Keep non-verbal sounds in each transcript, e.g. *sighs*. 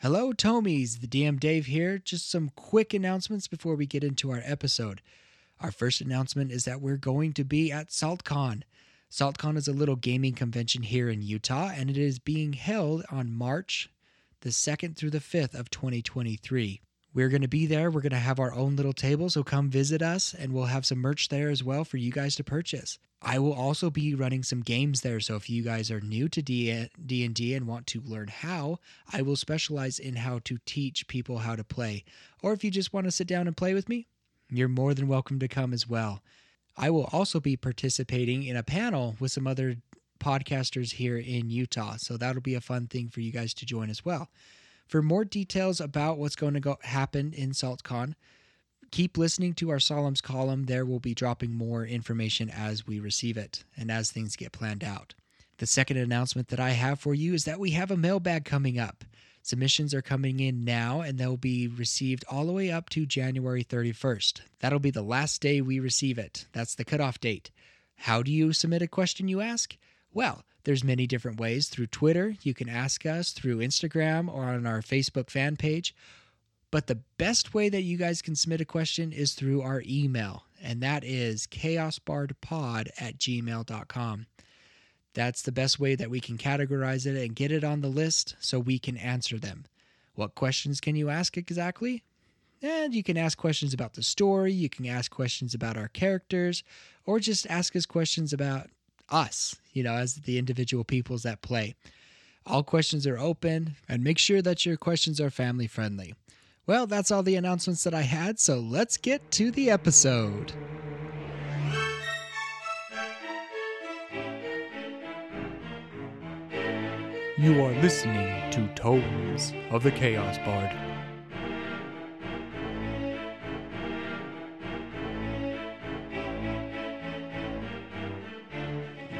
Hello, Tomies. The DM Dave here. Just some quick announcements before we get into our episode. Our first announcement is that we're going to be at SaltCon. SaltCon is a little gaming convention here in Utah, and it is being held on March the 2nd through the 5th of 2023. We're going to be there. We're going to have our own little table, so come visit us, and we'll have some merch there as well for you guys to purchase. I will also be running some games there, so if you guys are new to D&D and want to learn how, I will specialize in how to teach people how to play. Or if you just want to sit down and play with me, you're more than welcome to come as well. I will also be participating in a panel with some other podcasters here in Utah, so that'll be a fun thing for you guys to join as well. For more details about what's going to go happen in SaltCon, keep listening to our Solemns column. There will be dropping more information as we receive it and as things get planned out. The second announcement that I have for you is that we have a mailbag coming up. Submissions are coming in now and they'll be received all the way up to January 31st. That'll be the last day we receive it. That's the cutoff date. How do you submit a question, you ask? Well, there's many different ways through Twitter. You can ask us through Instagram or on our Facebook fan page. But the best way that you guys can submit a question is through our email, and that is chaosbardpod at gmail.com. That's the best way that we can categorize it and get it on the list so we can answer them. What questions can you ask exactly? And you can ask questions about the story, you can ask questions about our characters, or just ask us questions about us, you know, as the individual peoples that play. All questions are open, and make sure that your questions are family friendly. Well, that's all the announcements that I had, so let's get to the episode. You are listening to Tomes of the Chaos Bard.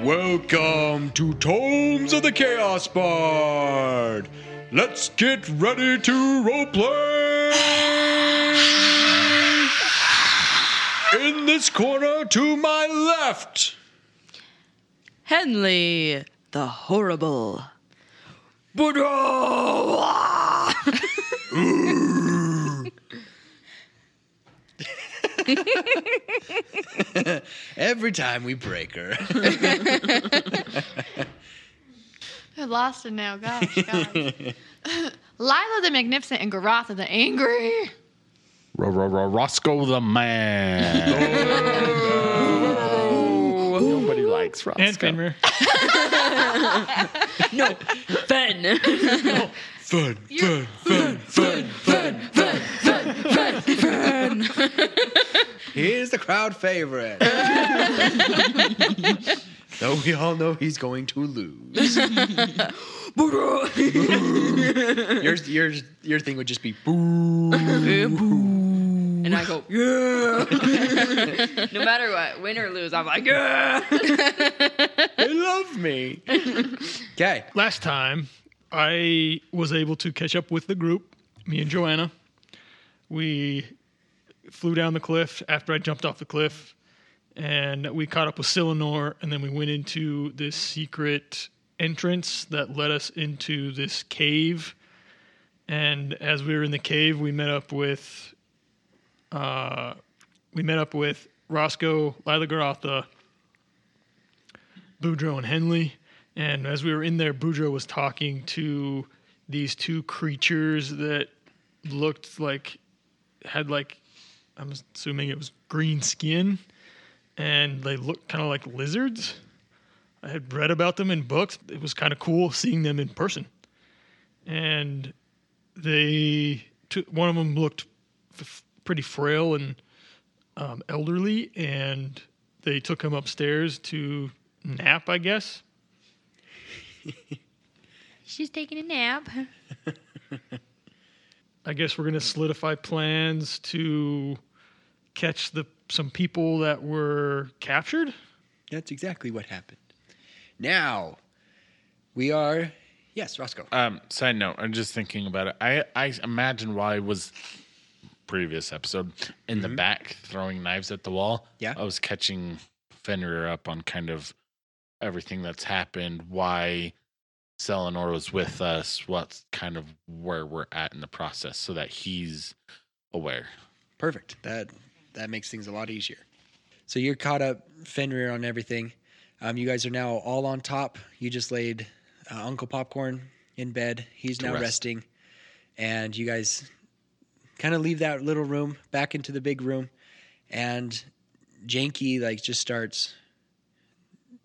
Welcome to Tomes of the Chaos Bard. Let's get ready to roleplay. In this corner to my left. Henley the Horrible. *laughs* *laughs* Every time we break her. *laughs* I lost it now. Gosh, gosh. *laughs* Lila the Magnificent and Garatha the Angry. Roscoe the man. Oh. Nobody likes Roscoe. And Fenrir. No, Fen. Fun, fun, fun, fun, fun. Here's the crowd favorite. *laughs* Though we all know he's going to lose. yours, yours, your thing would just be boo. and I go, yeah. *laughs* no matter what, win or lose, I'm like, yeah. They love me. Okay. Last time, I was able to catch up with the group, me and Joanna. We flew down the cliff after I jumped off the cliff, and we caught up with Silenor, and then we went into this secret entrance that led us into this cave. And as we were in the cave, we met up with, uh, we met up with Roscoe, Lila Garatha, Boudreaux and Henley. And as we were in there, Boudreaux was talking to these two creatures that looked like had like I'm assuming it was green skin, and they looked kind of like lizards. I had read about them in books. It was kind of cool seeing them in person, and they took, one of them looked f- pretty frail and um, elderly, and they took him upstairs to nap, I guess. *laughs* She's taking a nap. *laughs* I guess we're gonna solidify plans to catch the some people that were captured. That's exactly what happened. Now, we are. Yes, Roscoe. Um, side note, I'm just thinking about it. I, I imagine why I was previous episode in the back throwing knives at the wall. Yeah. I was catching Fenrir up on kind of everything that's happened, why Selenor was with us, what's kind of where we're at in the process, so that he's aware. Perfect. That that makes things a lot easier. So you're caught up, Fenrir, on everything. Um, you guys are now all on top. You just laid uh, Uncle Popcorn in bed. He's now rest. resting, and you guys kind of leave that little room back into the big room, and Janky like just starts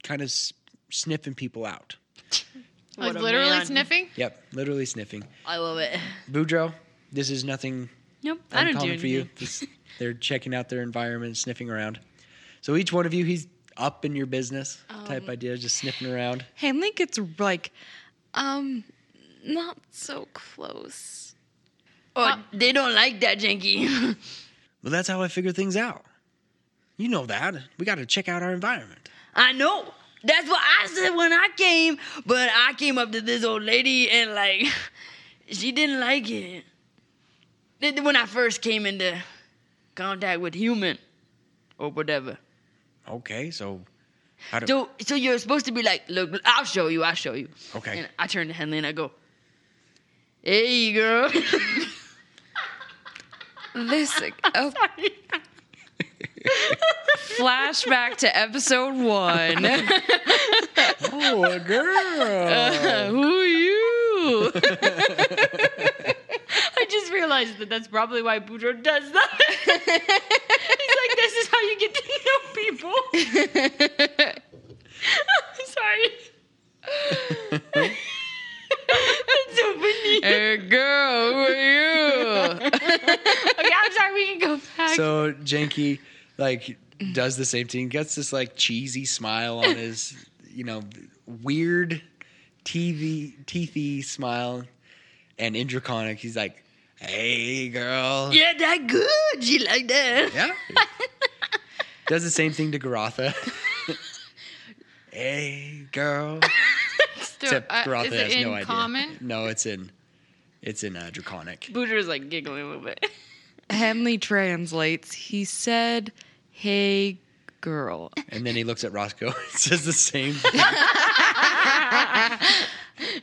kind of s- sniffing people out. Like literally man. sniffing. Yep, literally sniffing. I love it. Boudreaux, this is nothing Nope, I don't do uncommon for you. Just- they're checking out their environment, sniffing around. So each one of you, he's up in your business type idea, just sniffing around. Henley gets like, um, not so close. Oh, they don't like that, Janky. *laughs* Well, that's how I figure things out. You know that. We got to check out our environment. I know. That's what I said when I came, but I came up to this old lady and like, *laughs* she didn't like it. Th- When I first came into contact with human or whatever. Okay, so how do So, so you're supposed to be like, look, I'll show you, I'll show you. Okay. And I turn to Henley and I go, hey, girl. *laughs* This *laughs* oh, flashback to episode one. *laughs* Oh, a girl. Who you? I just realized that that's probably why Boudreaux does that. *laughs* He's like, this is how you get to know people. *laughs* Sorry. *laughs* that's so funny. hey girl, who are you? Okay, I'm sorry. We can go back. so Janky, like, does the same thing. Gets this, like, cheesy smile on his, you know, weird TV, teethy smile. And in Draconic, he's like, hey, girl. yeah, that good. You like that. Yeah. *laughs* Does the same thing to Garotha. *laughs* hey, girl. Still, Except uh, Garotha is it has in no idea. common? No, it's in, it's in uh, Draconic. Booter's like giggling a little bit. *laughs* Henley translates. He said, "Hey girl." And then he looks at Roscoe and says the same thing.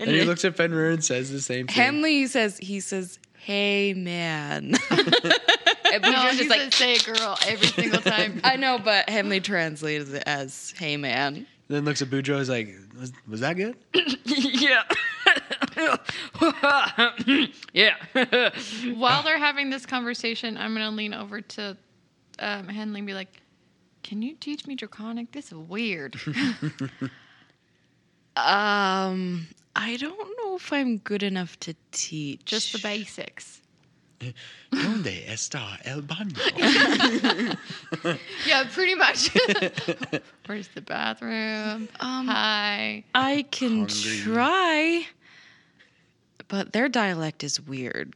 and he looks at Fenrir and says the same thing. Henley says he says, "Hey man." *laughs* And No, Boudreaux's he just says say girl every single *laughs* time. I know, but Henley translated it as "Hey man." then looks at Boudreaux and is like, was, was that good? *laughs* yeah. yeah. While they're having this conversation, I'm gonna lean over to um, Henley and be like, "Can you teach me Draconic? This is weird." Um, I don't know if I'm good enough to teach. Just the basics. Donde está el baño? *laughs* Yeah, pretty much. *laughs* Where's the bathroom? Um, Hi. I can Hungry. try, but their dialect is weird.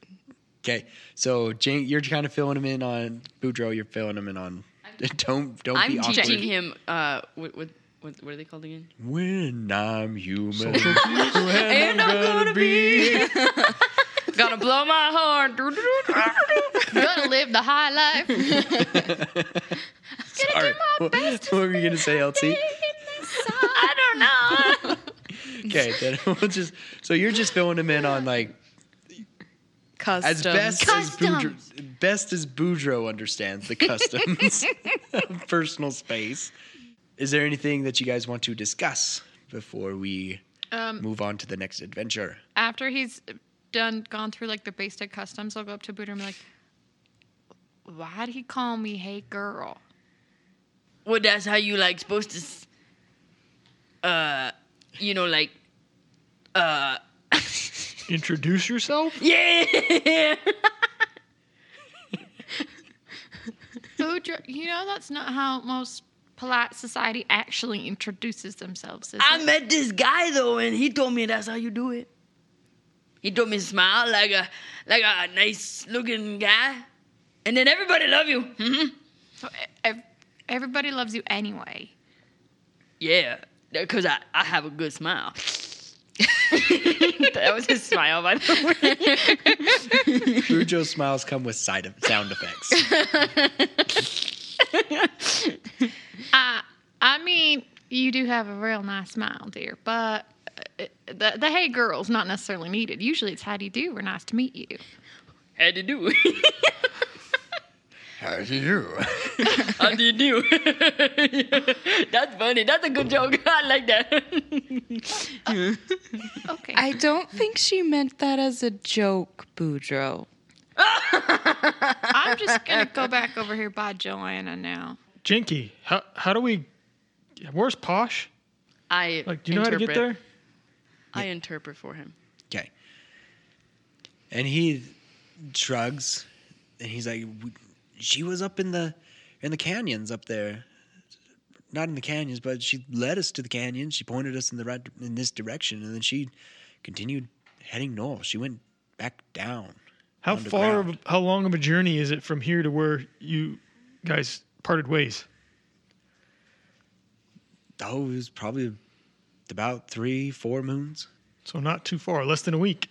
Okay, so Jane, you're kind of filling him in on Boudreaux. You're filling him in on. *laughs* Don't don't be I'm awkward. teaching him. Uh, what, what, what, what are they called again? When I'm human, And I'm gonna be *laughs* gonna blow my horn. Gonna live the high life. Sorry. What, what were you gonna say, LT? I don't know. *laughs* Okay, then we'll just. So you're just filling him in on like Customs. as best as Customs. Boudreaux, best as Boudreaux understands the customs *laughs* of personal space. Is there anything that you guys want to discuss before we Um, move on to the next adventure? after he's done gone through like the basic customs, I'll go up to Buddha and be like, "Why'd he call me hey girl?" Well, that's how you like supposed to. s- Uh, you know, like. Uh, *laughs* Introduce yourself. yeah. *laughs* Buddha, you know that's not how most polite society actually introduces themselves. I it? met this guy though, and he told me that's how you do it. He told me to smile like a like a nice looking guy, and then everybody love you. hmm So, everybody loves you anyway. Yeah, because I, I have a good smile. *laughs* that was his smile, by the way. Boudreaux smiles come with side of, sound effects. *laughs* I I mean, you do have a real nice smile, dear, but uh, the, the hey girl's not necessarily needed. Usually it's how do you do or nice to meet you. How do you do. *laughs* How do you? do? *laughs* How do you do? *laughs* That's funny. That's a good joke. I like that. Okay. I don't think she meant that as a joke, Boudreaux. I'm just gonna go back over here by Joanna now. Janky, how how do we? Where's Posh? I Like, do you know how to get there? I interpret for him. Okay. And he shrugs, and he's like, "She was up in the in the canyons up there. Not in the canyons, but she led us to the canyons. She pointed us in the right in this direction, and then she continued heading north. She went back down. How far? Of, how long of a journey is it from here to where you guys parted ways? Oh, it was probably about three, four moons. So not too far, less than a week.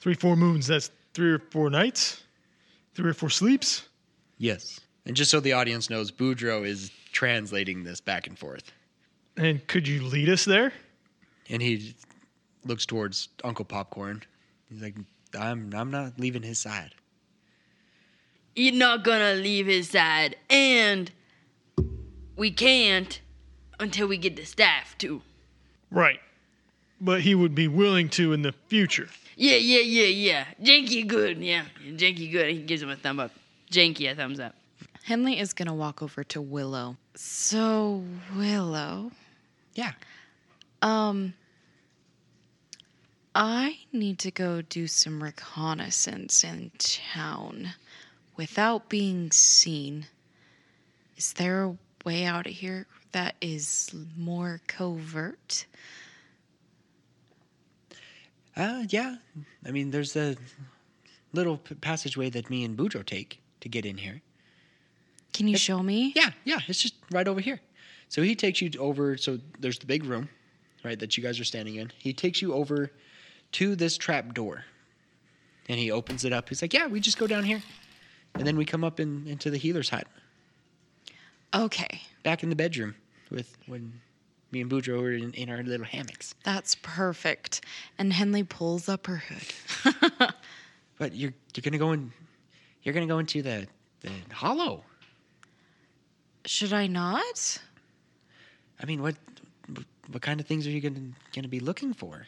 Three, four moons. That's three or four nights, three or four sleeps. Yes. And just so the audience knows, Boudreaux is translating this back and forth. And could you lead us there? And he looks towards Uncle Popcorn. He's like, I'm I'm not leaving his side. You're not gonna leave his side, and we can't until we get the staff too. Right. But he would be willing to in the future. Yeah, yeah, yeah, yeah. Janky good, yeah. Janky good. He gives him a thumb up. Janky a thumbs up. Henley is going to walk over to Willow. So, Willow, Yeah. um, I need to go do some reconnaissance in town without being seen. Is there a way out of here that is more covert? Uh, yeah. I mean, there's a little p- passageway that me and Boudreaux take to get in here. Can you show me? Yeah, yeah. It's just right over here. So he takes you over. So there's the big room, right, that you guys are standing in. He takes you over to this trap door, and he opens it up. He's like, "Yeah, we just go down here, and then we come up in, into the healer's hut, Okay, back in the bedroom with when me and Boudreaux were in, in our little hammocks. that's perfect. And Henley pulls up her hood. *laughs* But you're you're gonna go in. You're gonna go into the the hollow. Should I not? I mean, what what kind of things are you gonna gonna be looking for?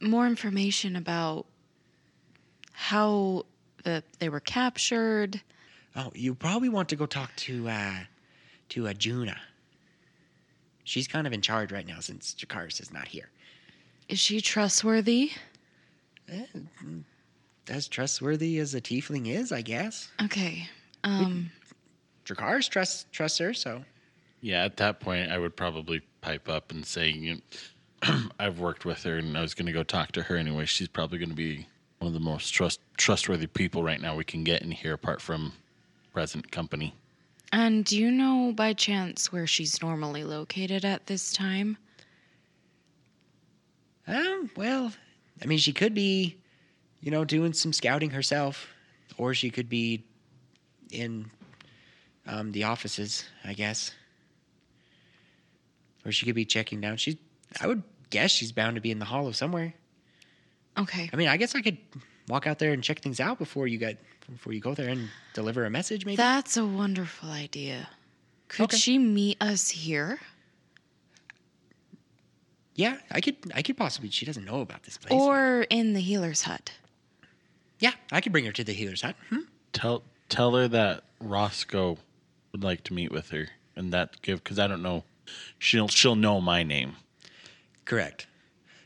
More information about how the they were captured. Oh, you probably want to go talk to uh to uh, Juna. She's kind of in charge right now since Jakaris is not here. Is she trustworthy? As trustworthy as a tiefling is, I guess. Okay. Um Jakaris trusts trusts her, so Yeah, at that point, I would probably pipe up and say, you *clears throat* I've worked with her and I was going to go talk to her anyway. She's probably going to be one of the most trust trustworthy people right now we can get in here, apart from present company. and do you know by chance where she's normally located at this time? um, well, I mean, she could be, you know, doing some scouting herself, or she could be in um, the offices, I guess, or she could be checking down. She, I would guess she's bound to be in the hollow somewhere. Okay. I mean, I guess I could walk out there and check things out before you get before you go there and deliver a message, maybe. That's a wonderful idea. Could Okay. she meet us here? yeah, I could. I could possibly. She doesn't know about this place. Or in the healer's hut? yeah, I could bring her to the healer's hut. Hmm? Tell tell her that Roscoe would like to meet with her, and that give because I don't know. She'll she'll know my name. Correct.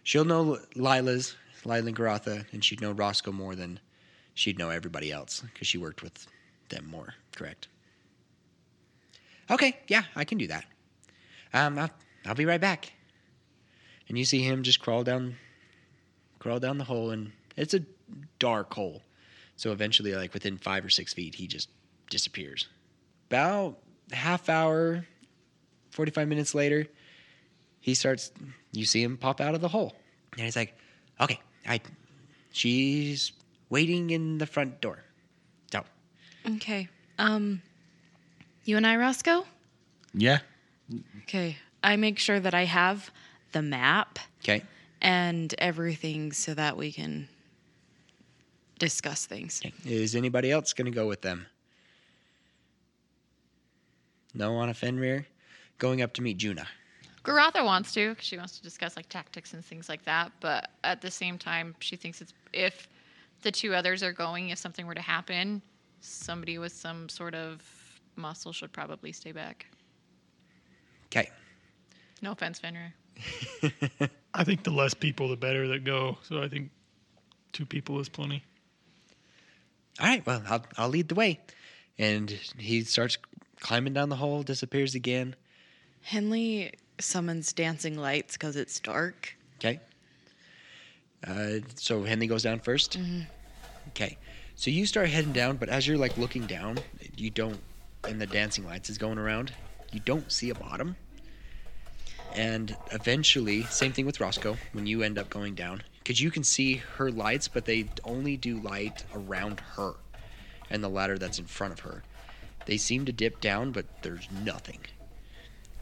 She'll know Lila's Lila Garatha, and she'd know Roscoe more than she'd know everybody else because she worked with them more. Correct. Okay, yeah, I can do that. Um, I'll, I'll be right back. And you see him just crawl down, crawl down the hole, and it's a dark hole. So eventually, like within five or six feet, he just disappears. About half hour, forty-five minutes later, he starts. You see him pop out of the hole, and he's like, "Okay, I, she's waiting in the front door." So, Okay. Um you and I, Roscoe? Yeah, Okay. I make sure that I have the map okay, and everything so that we can discuss things. Is anybody else going to go with them? No, Anna Fenrir. Going up to meet Juna. Garatha wants to 'cause she wants to discuss like tactics and things like that. But at the same time, she thinks it's if the two others are going, if something were to happen, somebody with some sort of muscle should probably stay back. Okay. No offense, Fenrir. *laughs* I think the less people, the better that go. So I think two people is plenty. All right. Well, I'll, I'll lead the way. And he starts climbing down the hole, disappears again. Henley summons dancing lights because it's dark. Okay. Uh, so Henley goes down 1st Okay. So you start heading down, but as you're like looking down, you don't, and the dancing lights is going around, you don't see a bottom. And eventually, same thing with Roscoe when you end up going down, because you can see her lights, but they only do light around her and the ladder that's in front of her. They seem to dip down, but there's nothing.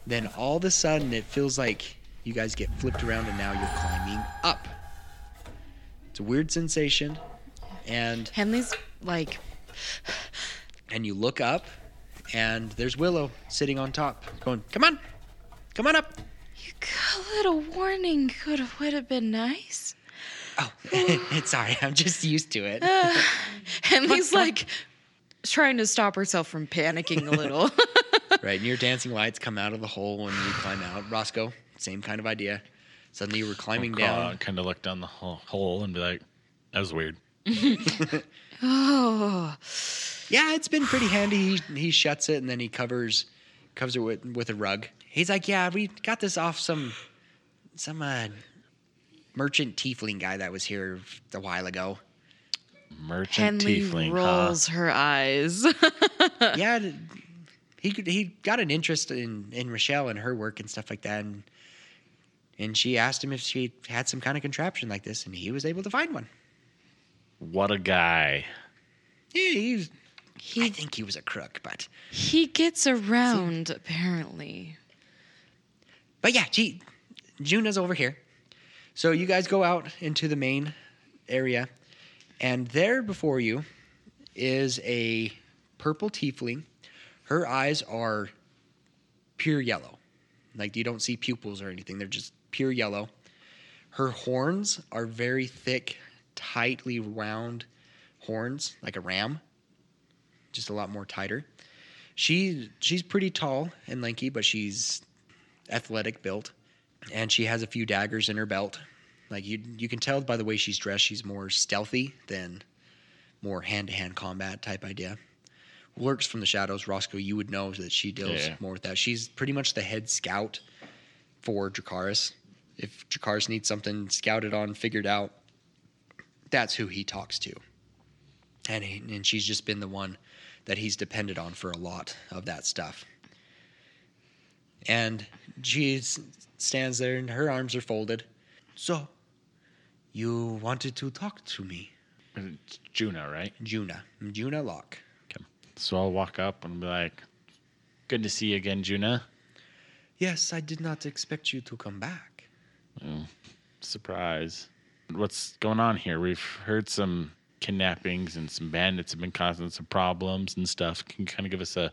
Then all of a sudden, it feels like you guys get flipped around and now you're climbing up. It's a weird sensation. And Henley's like, and you look up and there's Willow sitting on top going, "Come on. Come on up." you got a little warning. Could have would have been nice. Oh, *laughs* sorry. I'm just used to it. *sighs* Henley's like trying to stop herself from panicking a little. *laughs* right, and your dancing lights come out of the hole when you climb out. Roscoe, same kind of idea. Suddenly you were climbing down. kind of look down the hole, hole and be like, "That was weird." *laughs* oh, Yeah, it's been pretty handy. He, he shuts it and then he covers covers it with, with a rug. He's like, "Yeah, we got this off some some uh, merchant tiefling guy that was here a while ago." Merchant Henley tiefling, rolls her eyes. *laughs* yeah, th- he could- he got an interest in in Rochelle and her work and stuff like that, and and she asked him if she had some kind of contraption like this, and he was able to find one. What a guy! Yeah, he's. I he think he was a crook, but he gets around apparently. but yeah, gee, Juna's over here. So you guys go out into the main area, and there before you is a purple tiefling. Her eyes are pure yellow. Like you don't see pupils or anything. They're just pure yellow. Her horns are very thick, tightly round horns, like a ram. Just a lot more tighter. She she's pretty tall and lanky, but she's athletic built, and she has a few daggers in her belt. Like you you can tell by the way she's dressed, she's more stealthy than more hand to hand combat type idea. Lurks from the shadows, Roscoe. You would know that she deals Yeah. more with that. She's pretty much the head scout for Dracaris. If Dracaris needs something scouted on, figured out, that's who he talks to. And he, and she's just been the one that he's depended on for a lot of that stuff. And she stands there and her arms are folded. So, you wanted to talk to me, It's Juno, right? Juna. Juna Locke. Okay. So I'll walk up and be like, "Good to see you again, Juna." Yes, I did not expect you to come back. Surprise. What's going on here? We've heard some kidnappings and some bandits have been causing some problems and stuff. Can you kind of give us a,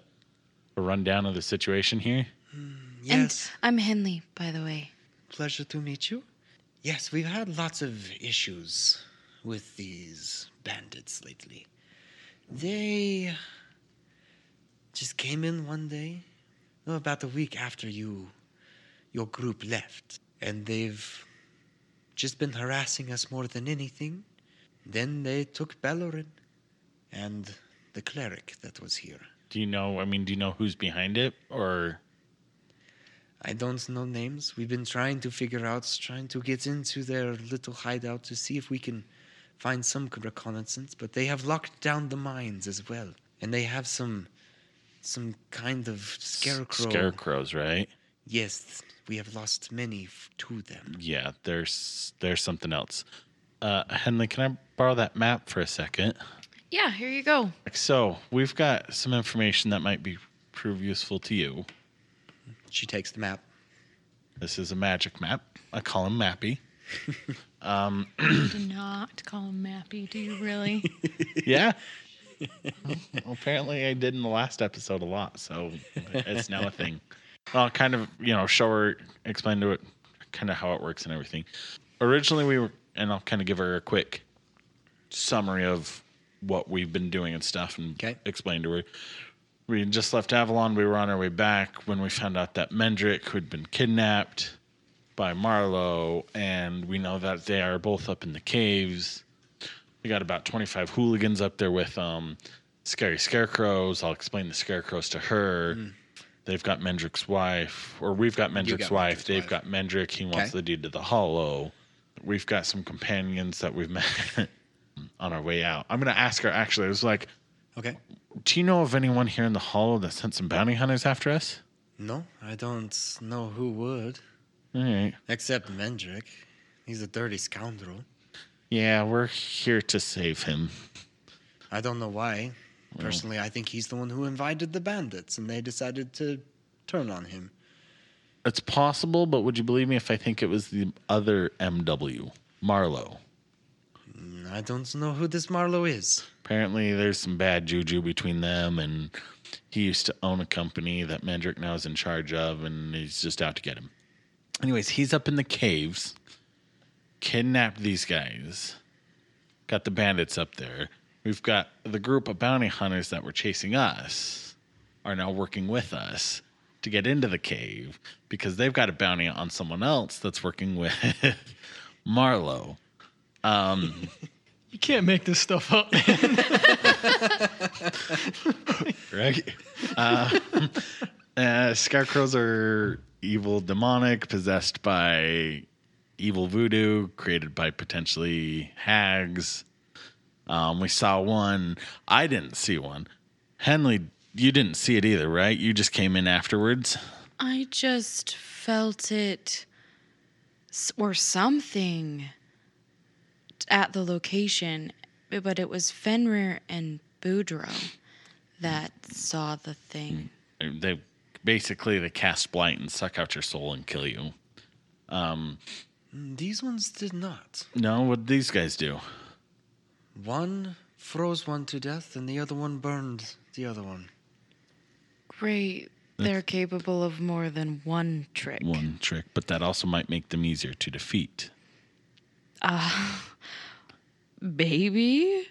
a rundown of the situation here? Hmm, yes, And I'm Henley, by the way. pleasure to meet you. Yes, we've had lots of issues with these bandits lately. They just came in one day, oh, about a week after you, your group left, and they've just been harassing us more than anything. Then they took Bellorin and the cleric that was here. Do you know? I mean, do you know who's behind it, or I don't know names. We've been trying to figure out, trying to get into their little hideout to see if we can find some reconnaissance. But they have locked down the mines as well, and they have some, some kind of scarecrow. scarecrows? Right? Yes, we have lost many f- to them. Yeah. There's there's something else. Uh, Henley, can I borrow that map for a second? Yeah, here you go. So we've got some information that might be prove useful to you. She takes the map. This is a magic map. I call him Mappy. *laughs* Do not call him Mappy. Do you really? *laughs* Yeah. Well, *laughs* apparently, I did in the last episode a lot, so it's now a thing. I'll kind of, you know, show her, explain to it, kind of how it works and everything. Originally, we were, and I'll kind of give her a quick summary of what we've been doing and stuff, and Okay. explain to her. We just left Avalon. We were on our way back when we found out that Mendrick who had been kidnapped by Marlowe, and we know that they are both up in the caves. We got about 25 hooligans up there with um, scary scarecrows. I'll explain the scarecrows to her. They've got Mendrick's wife, or we've got Mendrick's got wife. Mendrick's They've wife. got Mendrick. He wants Okay. the deed to the hollow. We've got some companions that we've met *laughs* on our way out. I'm going to ask her actually. I was like, Okay. do you know of anyone here in the hollow that sent some bounty hunters after us? No, I don't know who would, All right. except Mendrick. He's a dirty scoundrel. Yeah, we're here to save him. I don't know why. Personally, I think he's the one who invited the bandits, and they decided to turn on him. It's possible, but would you believe me if I think it was the other MW, Marlowe? Mm, I don't know who this Marlowe is. Apparently, there's some bad juju between them, and he used to own a company that Mendrick now is in charge of, and he's just out to get him. Anyways, he's up in the caves, kidnapped these guys, got the bandits up there. We've got the group of bounty hunters that were chasing us are now working with us to get into the cave because they've got a bounty on someone else that's working with *laughs* Marlowe. *laughs* You can't make this stuff up, man. *laughs* right? Uh, uh, scarecrows are evil, demonic, possessed by evil voodoo, created by potentially hags. Um, we saw one. I didn't see one. Henley, you didn't see it either, right? You just came in afterwards. I just felt it or something at the location, but it was Fenrir and Boudreaux that saw the thing. They basically they cast blight and suck out your soul and kill you. Mm, These ones did not. No, what these guys do? One froze one to death, and the other one burned the other one. Great. They're capable of more than one trick. One trick, but that also might make them easier to defeat. Ah. *laughs* Baby?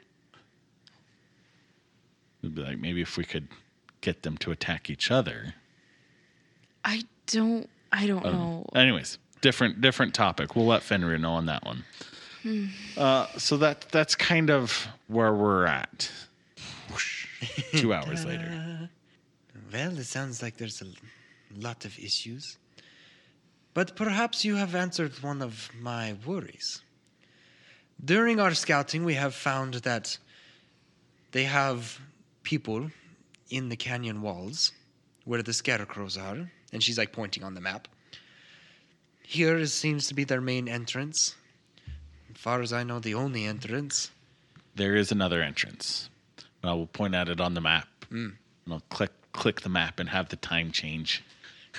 It'd be like maybe if we could get them to attack each other. I don't I don't Oh. know. Anyways, different different topic. We'll let Fenrir know on that one. Uh, so that that's kind of where we're at. Whoosh. Two hours later. Well, it sounds like there's a lot of issues. But perhaps you have answered one of my worries. During our scouting, we have found that they have people in the canyon walls where the scarecrows are. And she's like pointing on the map. Here is, seems to be their main entrance. As far as I know, the only entrance. There is another entrance. I will point at it on the map. Hmm. And I'll click click the map and have the time change.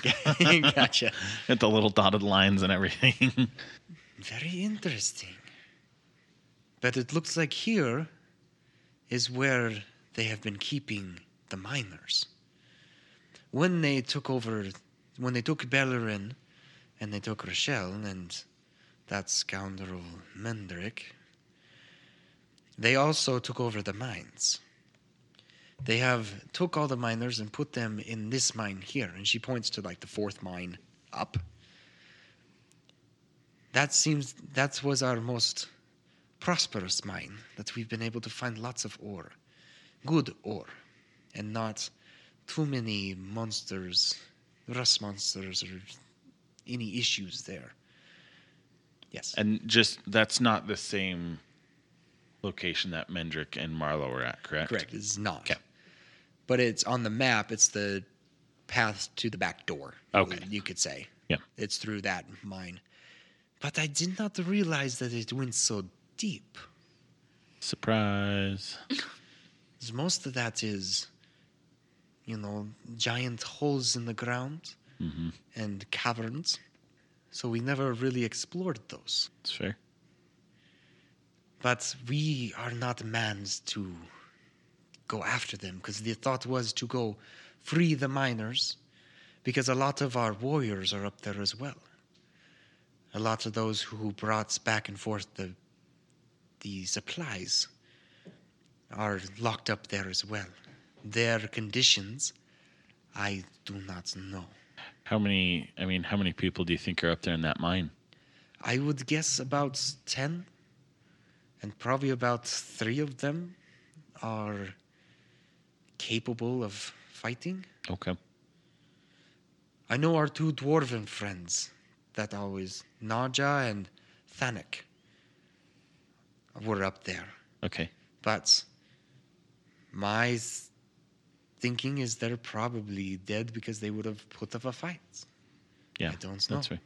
*laughs* gotcha. *laughs* At the little dotted lines and everything. *laughs* Very interesting. But it looks like here is where they have been keeping the miners. When they took over, when they took Bellerin and they took Rochelle and that scoundrel Mendrick, they also took over the mines. They have took all the miners and put them in this mine here, and she points to like the fourth mine up that seems that was our most prosperous mine that we've been able to find lots of ore good ore and not too many monsters rust monsters or any issues there yes and just that's not the same location that Mendrick and Marlowe were at, correct? Correct. It's not. Okay. But it's on the map. It's the path to the back door. Okay. You could say. Yeah. It's through that mine. but i did not realize that it went so deep Surprise. *laughs* most of that is you know giant holes in the ground Mm-hmm. and caverns so we never really explored those. It's fair. But we are not mans to go after them because the thought was to go free the miners because a lot of our warriors are up there as well. A lot of those who brought back and forth the the supplies are locked up there as well. Their conditions, I do not know. How many? I mean, how many people do you think are up there in that mine? I would guess about 10, and probably about three of them are capable of fighting. Okay. I know our two dwarven friends that always, Naja and Thanek were up there. Okay. But my thinking is they're probably dead because they would have put up a fight. Yeah. I don't know. That's right.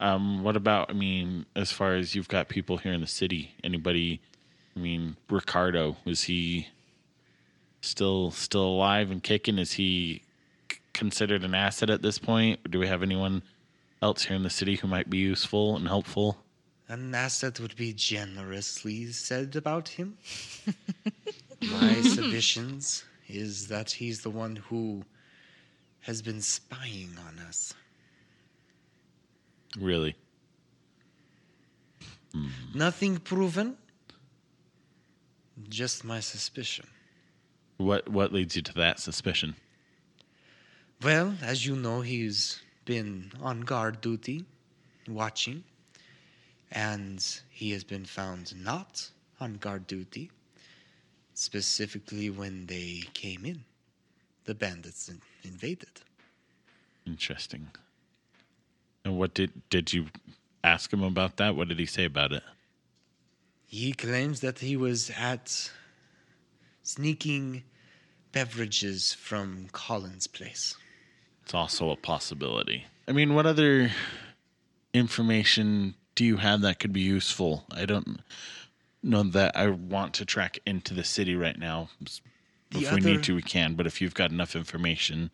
Um, what about? I mean, as far as you've got people here in the city, anybody? I mean, Ricardo is he still still alive and kicking? Is he c- considered an asset at this point? Do we have anyone else here in the city who might be useful and helpful? An asset would be generously said about him. *laughs* My suspicions is that he's the one who has been spying on us. Really? Hmm. Nothing proven, just my suspicion. What what leads you to that suspicion? Well, as you know, he's been on guard duty, watching, and he has been found not on guard duty, specifically when they came in. The bandits in- invaded. Interesting. And what did did you ask him about that? What did he say about it? He claims that he was at sneaking beverages from Colin's place. It's also a possibility. I mean, what other information do you have that could be useful? I don't know that I want to track into the city right now. The if we need to, we can. But if you've got enough information,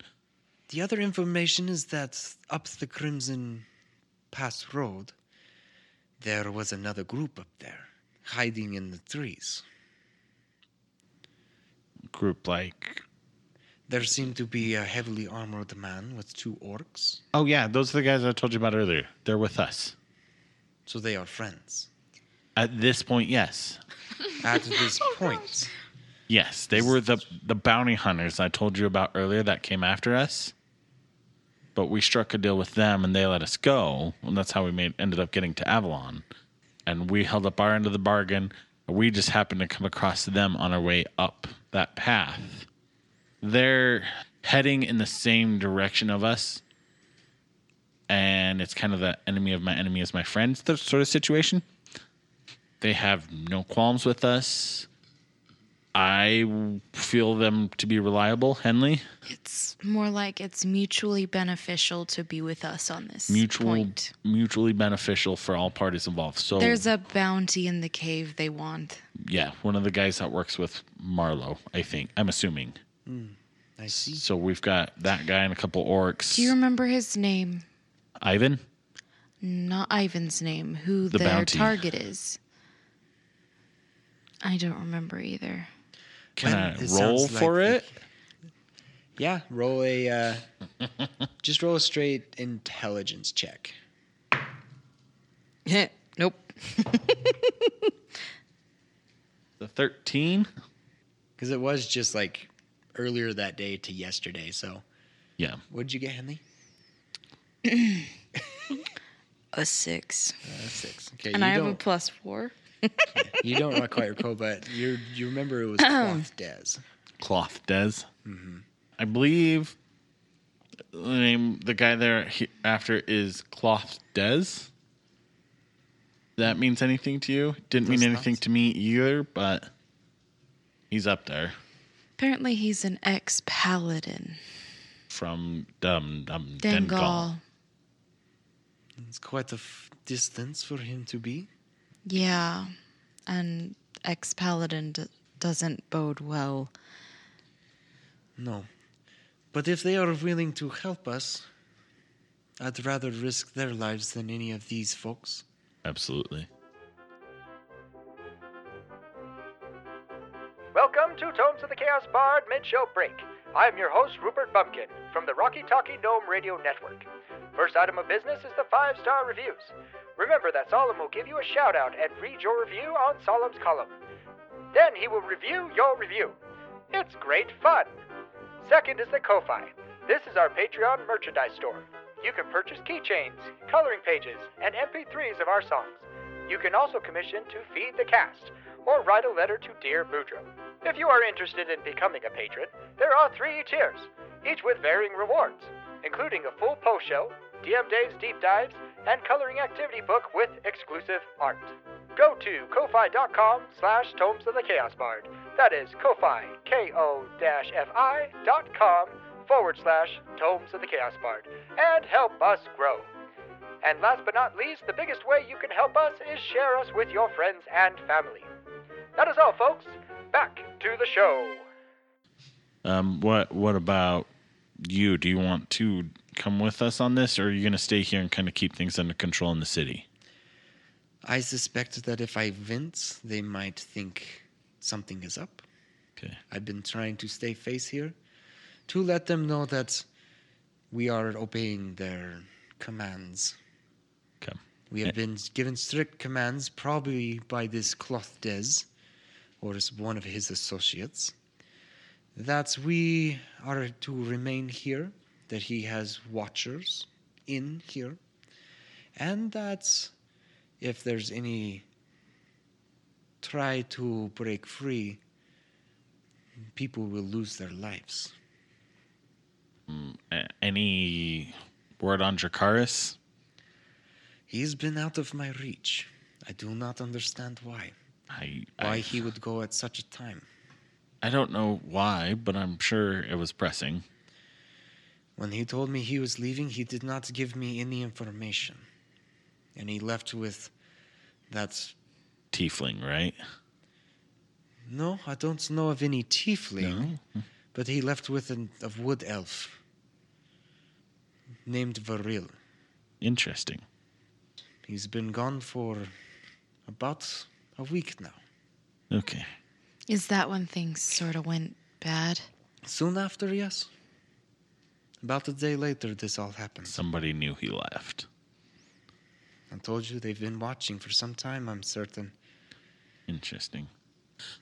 The other information is that up the Crimson Pass Road, there was another group up there, hiding in the trees. group like There seemed to be a heavily armored man with two orcs, oh yeah, those are the guys I told you about earlier. They're with us so they are friends. At this point. Yes, At this *laughs* oh, point, yes, they were the the bounty hunters I told you about earlier that came after us. But we struck a deal with them, and they let us go, and that's how we made ended up getting to Avalon. And we held up our end of the bargain. We just happened to come across them on our way up that path. They're heading in the same direction of us, and it's kind of the enemy of my enemy is my friend sort of situation. They have no qualms with us. I feel them to be reliable, Henley. It's more like it's mutually beneficial to be with us on this Mutual, point. mutually beneficial for all parties involved. So There's a bounty in the cave they want. yeah, one of the guys that works with Marlowe, I think. I'm assuming. Hmm, I see. So we've got that guy and a couple orcs. Do you remember his name? Ivan? Not Ivan's name. Who The their bounty. target is? I don't remember either. Can When I it roll sounds like for the- it? Yeah, roll a uh, *laughs* just roll a straight intelligence check. *laughs* nope. *laughs* The 13? Because it was just like earlier that day to yesterday. So Yeah. what did you get, Henley? *clears throat* A six. Uh, six. Okay, And you I have a plus four. *laughs* you don't quite recall, but you you remember it was *clears throat* cloth des. Cloth Des. Mm-hmm. I believe the name, the guy there he, after is Cloth Des. That means anything to you? Didn't mean anything not. to me either, but he's up there Apparently, he's an ex paladin. from Dum Dum Dengal. Dengal. It's quite a f- distance for him to be. Yeah. And ex paladin d- doesn't bode well. No. But if they are willing to help us, I'd rather risk their lives than any of these folks. Absolutely. Welcome to Tomes of the Chaos Bard mid-show break. I'm your host, Rupert Bumpkin, from the Rocky Talkie Gnome Radio Network. First item of business is the five-star reviews. Remember that Solemn will give you a shout-out and read your review on Solemn's column. Then he will review your review. It's great fun. Second is the Ko-Fi. This is our Patreon merchandise store. You can purchase keychains, coloring pages, and MP3s of our songs. You can also commission to feed the cast or write a letter to Dear Boudreaux. If you are interested in becoming a patron, there are three tiers, each with varying rewards, including a full post show, DM Dave's deep dives, and coloring activity book with exclusive art. Go to ko-fi.com slash tomes of the chaos bard. That is ko-fi, K-O-F-I dot com forward slash tomes of the chaos bard, and help us grow. And last but not least, the biggest way you can help us is share us with your friends and family. That is all, folks. Back to the show. Um, what what about you? Do you want to come with us on this, or are you going to stay here and kind of keep things under control in the city? I suspect that if I vent, they might think something is up. Okay. I've been trying to stay face here to let them know that we are obeying their commands. Okay. We have been given strict commands, probably by this Cloth Des, or one of his associates, that we are to remain here, that he has watchers in here, and that if there's any try to break free, people will lose their lives. Mm, a- any word on Dracaris? He's been out of my reach. I do not understand why. I Why I, he would go at such a time. I don't know why, but I'm sure it was pressing. When he told me he was leaving, he did not give me any information. And he left with that. Tiefling, right? No, I don't know of any tiefling, No? but he left with an, a wood elf named Varil. Interesting. He's been gone for about a week now. Okay. Is that when things sort of went bad? Soon after, yes. About a day later, this all happened. Somebody knew he left. I told you they've been watching for some time, I'm certain. Interesting.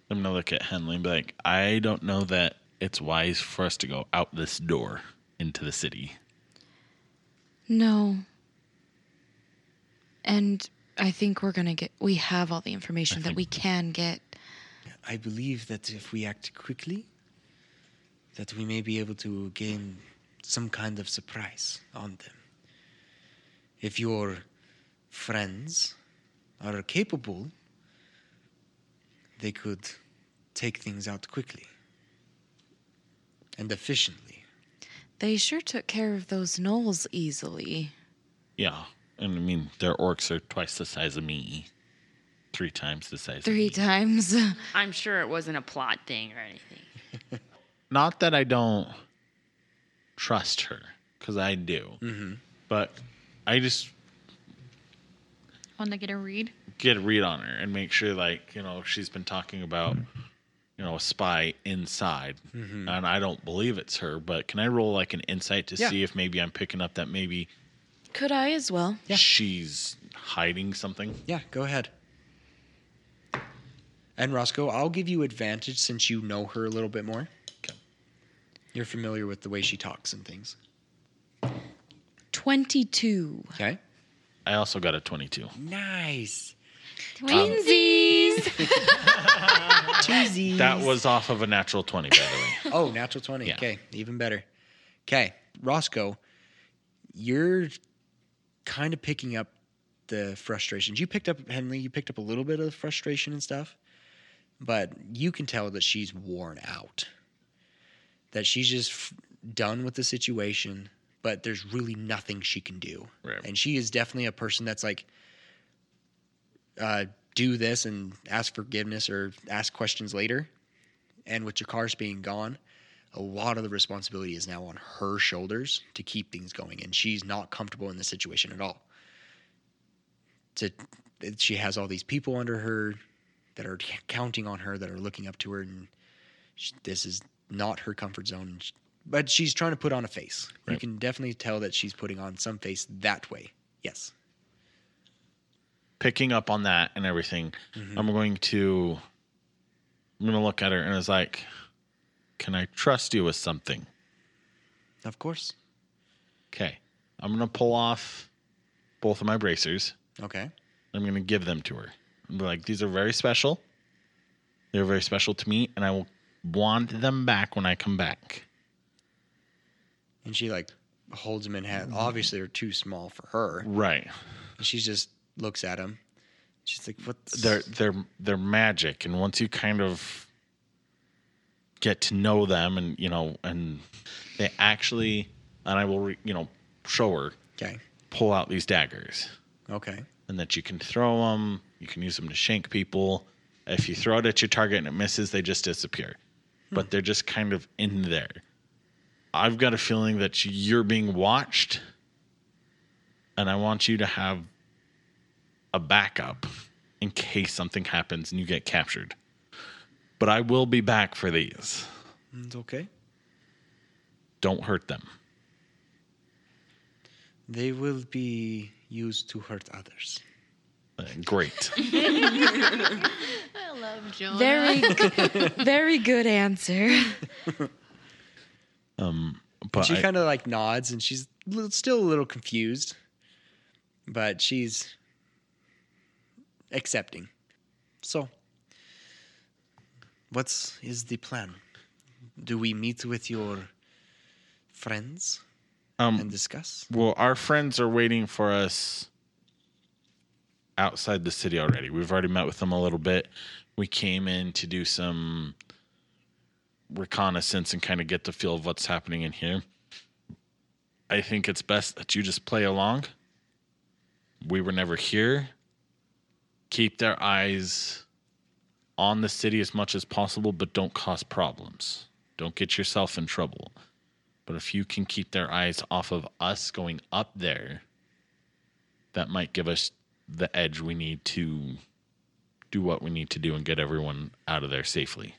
I'm gonna look at Henley and be like, I don't know that it's wise for us to go out this door into the city. No. And I think we're going to get, we have all the information that think- we can get. I believe that if we act quickly, that we may be able to gain some kind of surprise on them. If your friends are capable, they could take things out quickly and efficiently. They sure took care of those gnolls easily. Yeah. And I mean, their orcs are twice the size of me. Three times the size Three of times. *laughs* I'm sure it wasn't a plot thing or anything. *laughs* Not that I don't trust her, because I do. Mm-hmm. But I just Want to get a read? get a read on her and make sure, like, you know, she's been talking about, you know, a spy inside. And I don't believe it's her, but can I roll like an insight to Yeah. see if maybe I'm picking up that maybe Could I as well? Yeah. She's hiding something? Yeah, go ahead. And Roscoe, I'll give you advantage since you know her a little bit more. Okay. You're familiar with the way she talks and things. 22. Okay. I also got a 22. Nice. Twinsies! Um, *laughs* Twosies. That was off of a natural 20, by the way. *laughs* Oh, natural 20. Yeah. Okay, even better. Okay, Roscoe, you're kind of picking up the frustrations. You picked up, Henley, you picked up a little bit of frustration and stuff, but you can tell that she's worn out. That she's just f- done with the situation, but there's really nothing she can do. Right. And she is definitely a person that's like, uh, do this and ask forgiveness or ask questions later. And with your cars being gone, a lot of the responsibility is now on her shoulders to keep things going, and she's not comfortable in the situation at all. To she has all these people under her that are *laughs* counting on her, that are looking up to her, and she, this is not her comfort zone. But she's trying to put on a face. You can definitely tell that she's putting on some face that way. Yes. Picking up on that and everything, mm-hmm. I'm going to I'm gonna look at her and I was like, Can I trust you with something? Of course. Okay. I'm gonna pull off both of my bracers. Okay. I'm gonna give them to her. Like, these are very special. They're very special to me, and I will want them back when I come back. And she like holds them in hand. Obviously, they're too small for her. Right. And she just looks at him. She's like, "What?" They're they're they're magic, and once you kind of get to know them, and you know, and they actually, and I will, re, you know, show her Okay. pull out these daggers, Okay. and that you can throw them. You can use them to shank people. If you throw it at your target and it misses, they just disappear. Hmm. But they're just kind of in there. I've got a feeling that you're being watched, and I want you to have a backup in case something happens and you get captured. But I will be back for these. It's okay. Don't hurt them. They will be used to hurt others. Great. *laughs* I love Jonah. Very, *laughs* good, very good answer. *laughs* But she kind of like nods, and she's li- still a little confused, but she's accepting. So, what's is the plan? Do we meet with your friends um, and discuss? Well, our friends are waiting for us outside the city already. We've already met with them a little bit. We came in to do some reconnaissance and kind of get the feel of what's happening in here. I think it's best that you just play along. We were never here. Keep their eyes on the city as much as possible, but don't cause problems. Don't get yourself in trouble. But if you can keep their eyes off of us going up there, that might give us the edge we need to do what we need to do and get everyone out of there safely.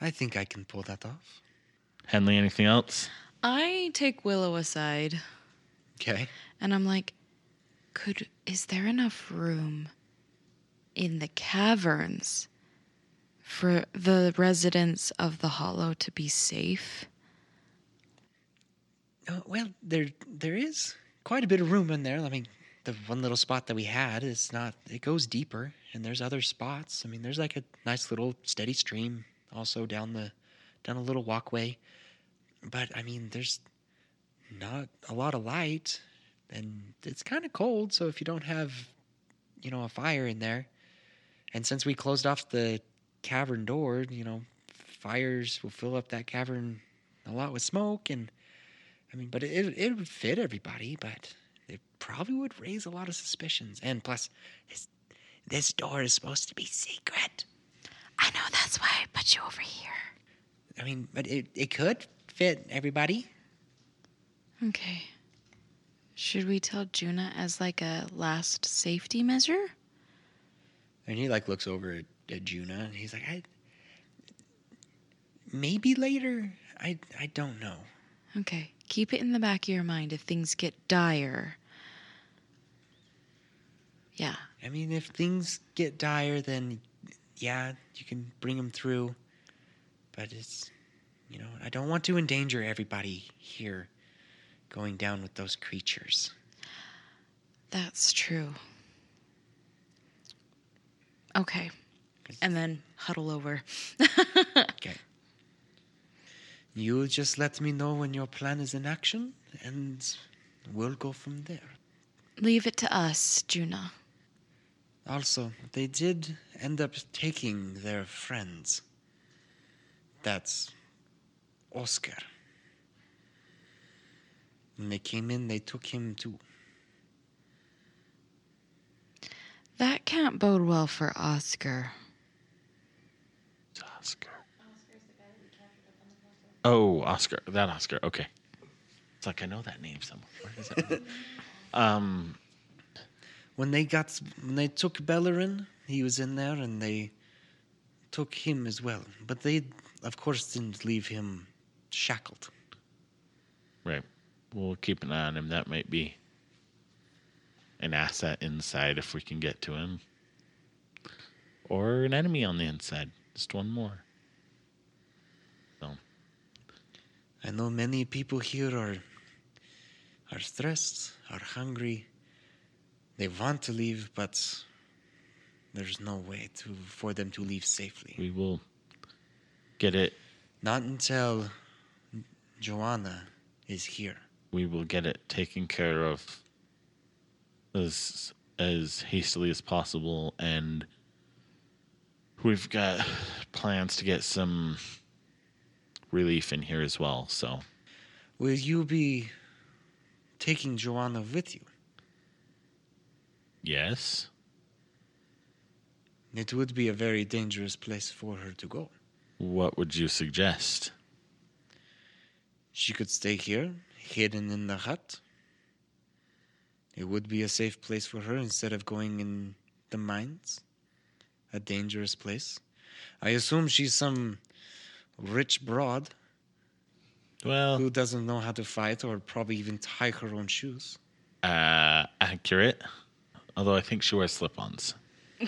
I think I can pull that off. Henley, anything else? I take Willow aside Okay. and I'm like, could is there enough room in the caverns for the residents of the hollow to be safe? Uh, well, there there is quite a bit of room in there. I mean, the one little spot that we had is not. It goes deeper, and there's other spots. I mean, there's like a nice little steady stream also down the down a little walkway. But I mean, there's not a lot of light, and it's kind of cold. So if you don't have, you know, a fire in there, and since we closed off the cavern door, you know, fires will fill up that cavern a lot with smoke and. I mean, but it it would fit everybody, but it probably would raise a lot of suspicions. And plus, this this door is supposed to be secret. I know that's why I put you over here. I mean, but it it could fit everybody. Okay. Should we tell Juna as like a last safety measure? And he like looks over at, at Juna, and he's like, I maybe later. I I don't know. Okay. Keep it in the back of your mind if things get dire. Yeah. I mean, if things get dire, then yeah, you can bring them through. But it's, you know, I don't want to endanger everybody here going down with those creatures. That's true. Okay. And then huddle over. *laughs* Okay. You just let me know when your plan is in action, and we'll go from there. Leave it to us, Juna. Also, they did end up taking their friends. That's Oscar. When they came in, they took him too. That can't bode well for Oscar. Oscar. Oh, Oscar. That Oscar. Okay. It's like I know that name somewhere. Where is it? *laughs* um, When they got when they took Bellerin, he was in there, and they took him as well. But they, of course, didn't leave him shackled. right. We'll keep an eye on him. That might be an asset inside if we can get to him, or an enemy on the inside. Just one more. So I know many people here are are stressed, are hungry. They want to leave, but there's no way to for them to leave safely. we will get it. Not until Joanna is here. We will get it taken care of as as hastily as possible, and we've got plans to get some relief in here as well. So Will you be taking Joanna with you? Yes, It would be a very dangerous place for her to go. what would you suggest? She could stay here, hidden in the hut. It would be a safe place for her instead of going in the mines. A dangerous place. I assume she's some rich broad Well, who doesn't know how to fight or probably even tie her own shoes. uh, accurate. Although I think she wears slip-ons. *laughs*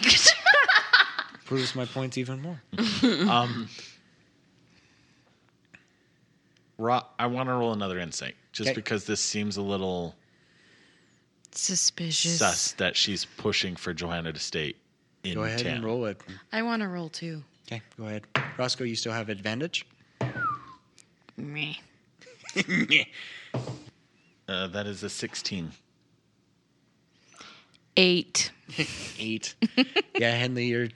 Proves my point even more. *laughs* Um, Ro- I want to roll another insight, just Okay. because this seems a little Suspicious. sus that she's pushing for Joanna to stay in Go ahead town. and roll it. I want to roll too. Okay, go ahead. Roscoe, you still have advantage? Me. Uh, that is a 16. Eight. *laughs* Eight. yeah, Henley, you're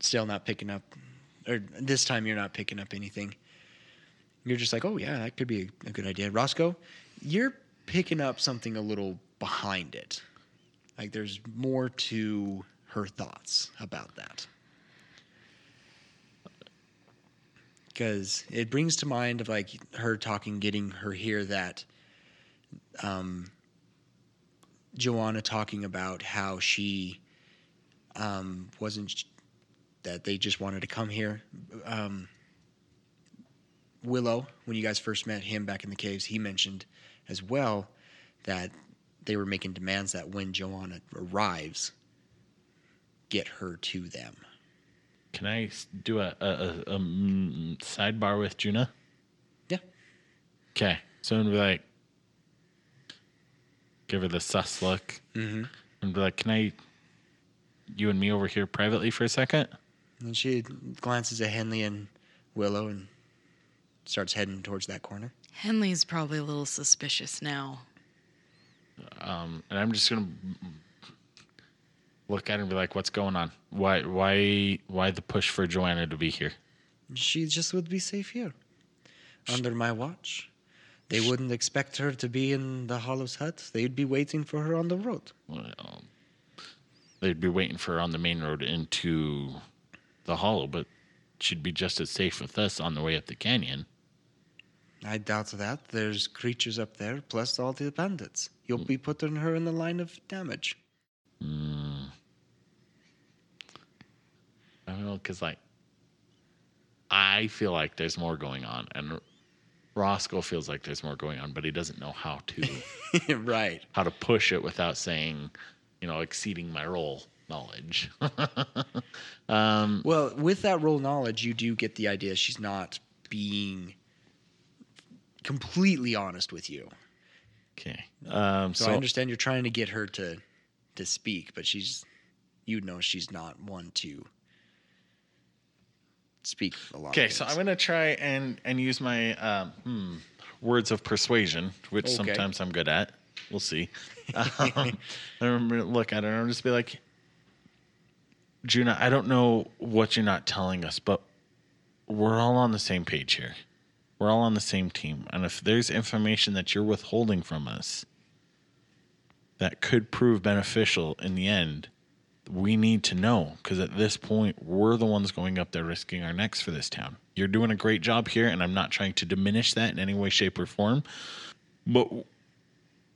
still not picking up, or this time you're not picking up anything. You're just like, oh yeah, that could be a, a good idea. Roscoe, you're picking up something a little behind it. Like there's more to her thoughts about that. Because it brings to mind of like her talking, getting her here that um, Joanna talking about how she um, wasn't that they just wanted to come here. Um, Willow, when you guys first met him back in the caves, he mentioned as well that they were making demands that when Joanna arrives, get her to them. Can I do a, a, a, a mm, sidebar with Juna? Yeah. Okay. So I'm gonna be like, give her the sus look, Mm-hmm. and be like, "Can I, you and me over here privately for a second? And she glances at Henley and Willow and starts heading towards that corner. Henley's probably a little suspicious now. Um, and I'm just gonna look at her and be like, "What's going on? Why, why, why the push for Joanna to be here?" She just would be safe here, under my watch. They wouldn't expect her to be in the Hollow's hut. They'd be waiting for her on the road. Well, they'd be waiting for her on the main road into the hollow, but she'd be just as safe with us on the way up the canyon. I doubt that. There's creatures up there, plus all the bandits. You'll be putting her in the line of damage. Mm. I don't know, because like, I feel like there's more going on, and Roscoe feels like there's more going on, but he doesn't know how to *laughs* right. how to push it without saying, you know, exceeding my role knowledge. *laughs* um, Well, with that role knowledge, you do get the idea she's not being completely honest with you. okay. Um, So, so I understand you're trying to get her to to speak, but she's you know she's not one to speak a lot. Okay, so I'm gonna try and and use my um, hmm, words of persuasion, which Okay. sometimes I'm good at. We'll see. *laughs* Um, I'm gonna look at her and I'll just be like, Juna, I don't know what you're not telling us, but we're all on the same page here. We're all on the same team, and if there's information that you're withholding from us that could prove beneficial in the end, we need to know because at this point, we're the ones going up there risking our necks for this town. You're doing a great job here, and I'm not trying to diminish that in any way, shape, or form. But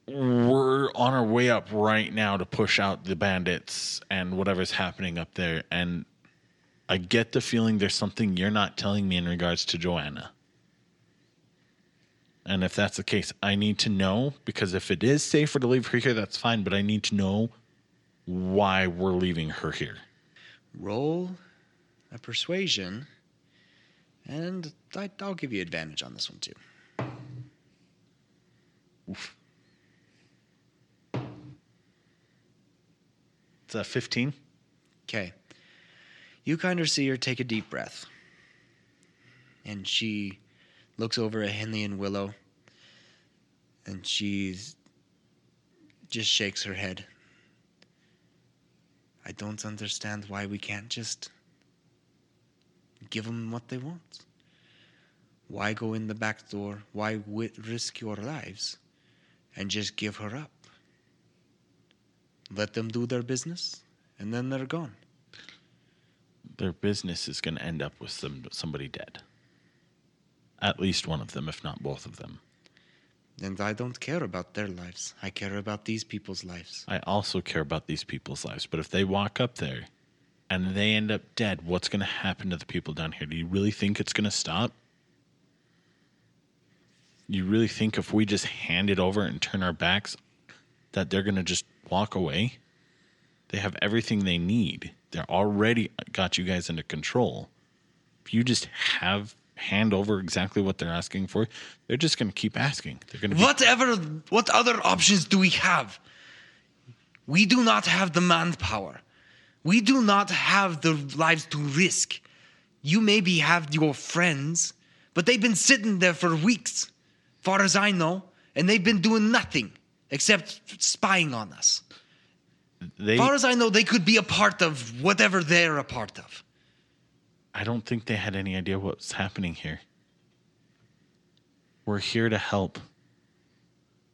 we're on our way up right now to push out the bandits and whatever's happening up there. And I get the feeling there's something you're not telling me in regards to Joanna. And if that's the case, I need to know because if it is safer to leave her here, that's fine. But I need to know why we're leaving her here. Roll a persuasion, and I, I'll give you advantage on this one too. Oof. It's a 15. Okay. You kind of see her take a deep breath. And she looks over at Henley and Willow. And she just shakes her head. I don't understand why we can't just give them what they want. Why go in the back door? Why risk your lives and just give her up? Let them do their business, and then they're gone. Their business is going to end up with some somebody dead. At least one of them, if not both of them. And I don't care about their lives. I care about these people's lives. I also care about these people's lives. But if they walk up there and they end up dead, what's going to happen to the people down here? Do you really think it's going to stop? You really think if we just hand it over and turn our backs, that they're going to just walk away? They have everything they need. They're already got you guys under control. If you just have hand over exactly what they're asking for, they're just going to keep asking. They're going to Whatever, what other options do we have? We do not have the manpower. We do not have the lives to risk. You maybe have your friends, but they've been sitting there for weeks, far as I know, and they've been doing nothing except spying on us. they far as I know, they could be a part of whatever they're a part of. I don't think they had any idea what's happening here. We're here to help.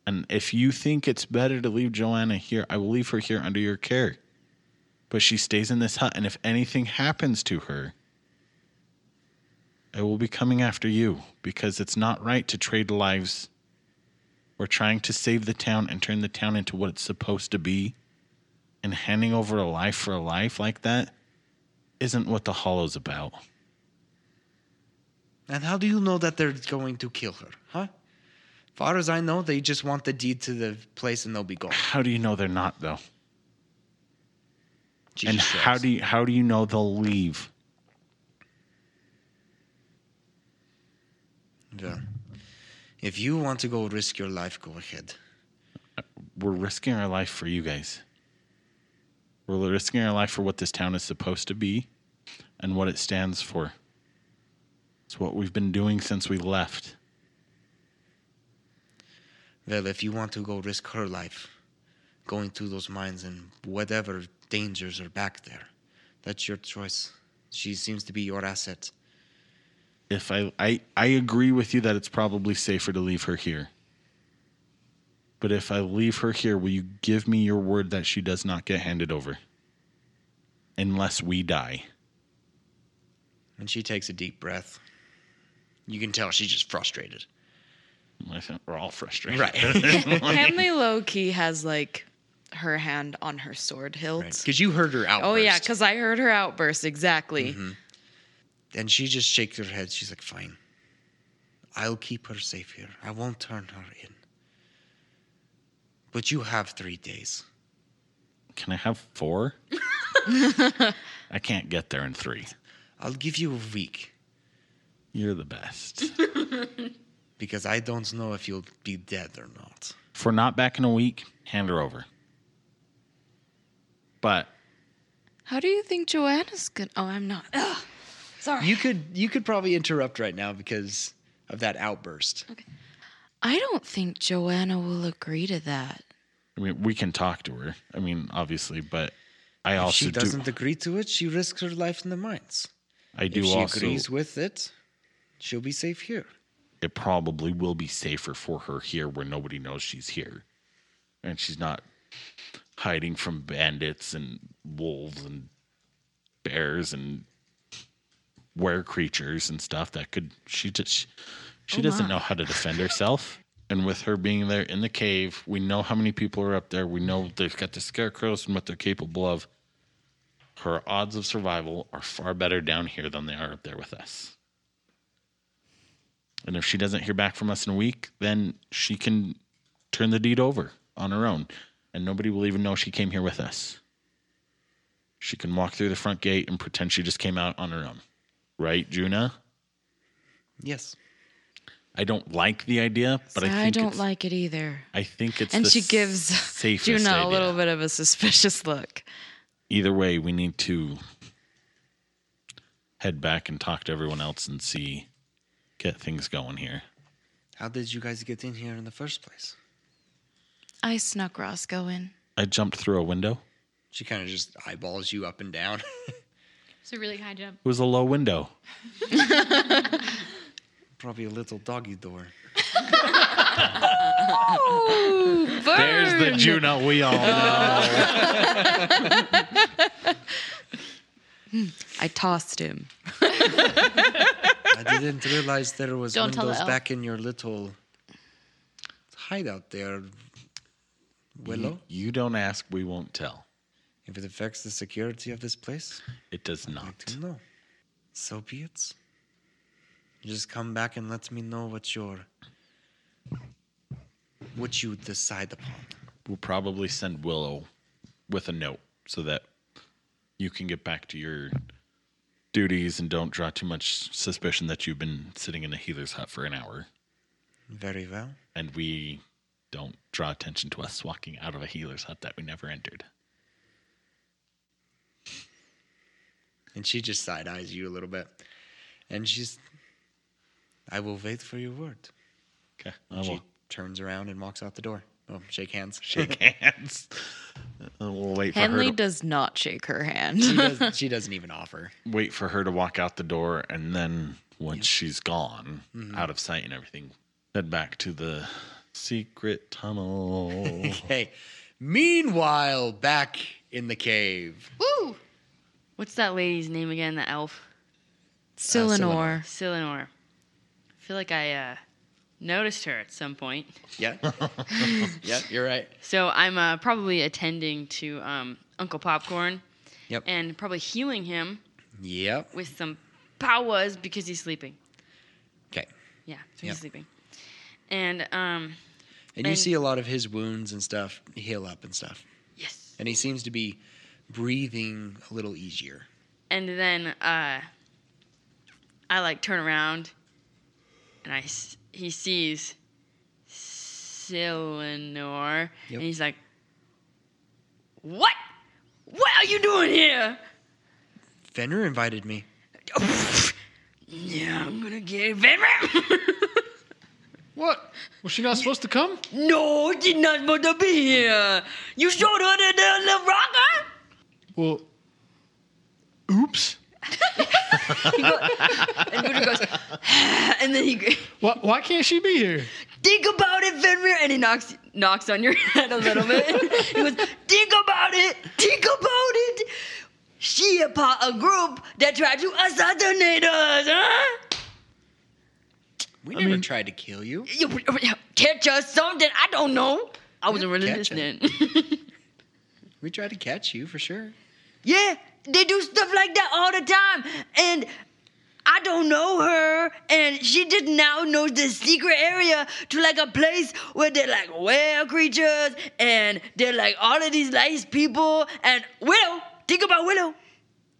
And if you think it's better to leave Joanna here, I will leave her here under your care. But she stays in this hut, and if anything happens to her, I will be coming after you because it's not right to trade lives. We're trying to save the town and turn the town into what it's supposed to be. And handing over a life for a life like that isn't what the Hollow's about. And how do you know that they're going to kill her, huh? Far as I know, they just want the deed to the place and they'll be gone. How do you know they're not though? She and how do you how do you know they'll leave? Yeah. if you want to go risk your life, go ahead. We're risking our life for you guys. We're risking our life for what this town is supposed to be and what it stands for. It's what we've been doing since we left. Well, if you want to go risk her life, going through those mines and whatever dangers are back there, that's your choice. She seems to be your asset. If I, I I agree with you that it's probably safer to leave her here. But if I leave her here, will you give me your word that she does not get handed over? Unless we die. And she takes a deep breath. You can tell she's just frustrated. I think we're all frustrated. Right. *laughs* Henley low key has like her hand on her sword hilt. Because you heard her outburst. Oh yeah, because I heard her outburst exactly. Mm-hmm. And she just shakes her head. She's like, fine. I'll keep her safe here. I won't turn her in. But you have three days. Can I have four? *laughs* I can't get there in three. I'll give you a week You're the best. *laughs* because I don't know if you'll be dead or not. if we're not back in a week, hand her over. But How do you think Joanna's gonna? Oh, I'm not. Sorry. You could you could probably interrupt right now because of that outburst. Okay. I don't think Joanna will agree to that. I mean, we can talk to her. I mean, obviously, but I If also she do. doesn't agree to it, she risks her life in the mines. I do if she also. agrees with it, she'll be safe here. it probably will be safer for her here where nobody knows she's here, and she's not hiding from bandits and wolves and bears and were creatures and stuff that could she just she oh doesn't know how to defend herself *laughs* and with her being there in the cave we know how many people are up there. We know they've got the scarecrows and what they're capable of. Her odds of survival are far better down here than they are up there with us. And if she doesn't hear back from us in a week then she can turn the deed over on her own. And nobody will even know she came here with us. She can walk through the front gate and pretend she just came out on her own. Right juna? Yes. I don't like the idea, but I I, think I don't it's, like it either. I think it's And the she gives safest *laughs* Juna idea. a little bit of a suspicious look. Either way, we need to head back and talk to everyone else and see get things going here. How did you guys get in here in the first place? I snuck Roscoe in. I jumped through a window. She kind of just eyeballs you up and down. *laughs* It's a really high jump. It was a low window. *laughs* Probably a little doggy door. *laughs* There's the Juno we all oh. know. *laughs* I tossed him. I didn't realize there was Don't tell windows elf. back in your little hideout there, Willow. you don't ask, we won't tell. If it affects the security of this place, It does I'd not. like to know. So be it. You just come back and let me know what your what you decide upon. We'll probably send Willow with a note so that you can get back to your duties and don't draw too much suspicion that you've been sitting in a healer's hut for an hour. Very well. and we don't draw attention to us walking out of a healer's hut that we never entered. And she just side eyes you a little bit. And she's I will wait for your word. Okay, I she will turns around and walks out the door. Oh, shake hands. shake *laughs* hands. Uh, we'll wait for Henley her. To, does not shake her hand. she, does, *laughs* she doesn't even offer. wait for her to walk out the door, and then once she's gone, out of sight and everything, head back to the secret tunnel. *laughs* Okay. Meanwhile, back in the cave. Woo! What's that lady's name again? The elf? Silenor. Silenor. I feel like I uh, noticed her at some point. Yeah. *laughs* yeah, you're right. So I'm uh, probably attending to um, Uncle Popcorn Yep. and probably healing him Yep. with some powers because he's sleeping. Okay. Yeah, so Yep. he's sleeping. And um, And you see a lot of his wounds and stuff heal up and stuff. yes. And he seems to be breathing a little easier. And then uh, I like turn around, and I s- he sees Silenor, Yep. and he's like, "What? What are you doing here?" Fenrir invited me. *laughs* yeah, I'm gonna get Venra. *laughs* What? Was she not supposed to come? no, she's not supposed to be here. You showed her the, the, the rocker. Well, oops. *laughs* And Buddha goes, and then he *laughs* Why, why can't she be here? think about it, Fenrir, and he knocks knocks on your *laughs* head a little bit. he goes, think about it, think about it. She a part of a group that tried to assassinate us, huh? We I never mean- tried to kill you. You oh, catch us something? I don't know. I wasn't really listening. We tried to catch you for sure. yeah, they do stuff like that all the time, and. I don't know her, and she just now knows the secret area to like a place where they're like whale creatures, and they're like all of these nice people. And Willow, think about Willow.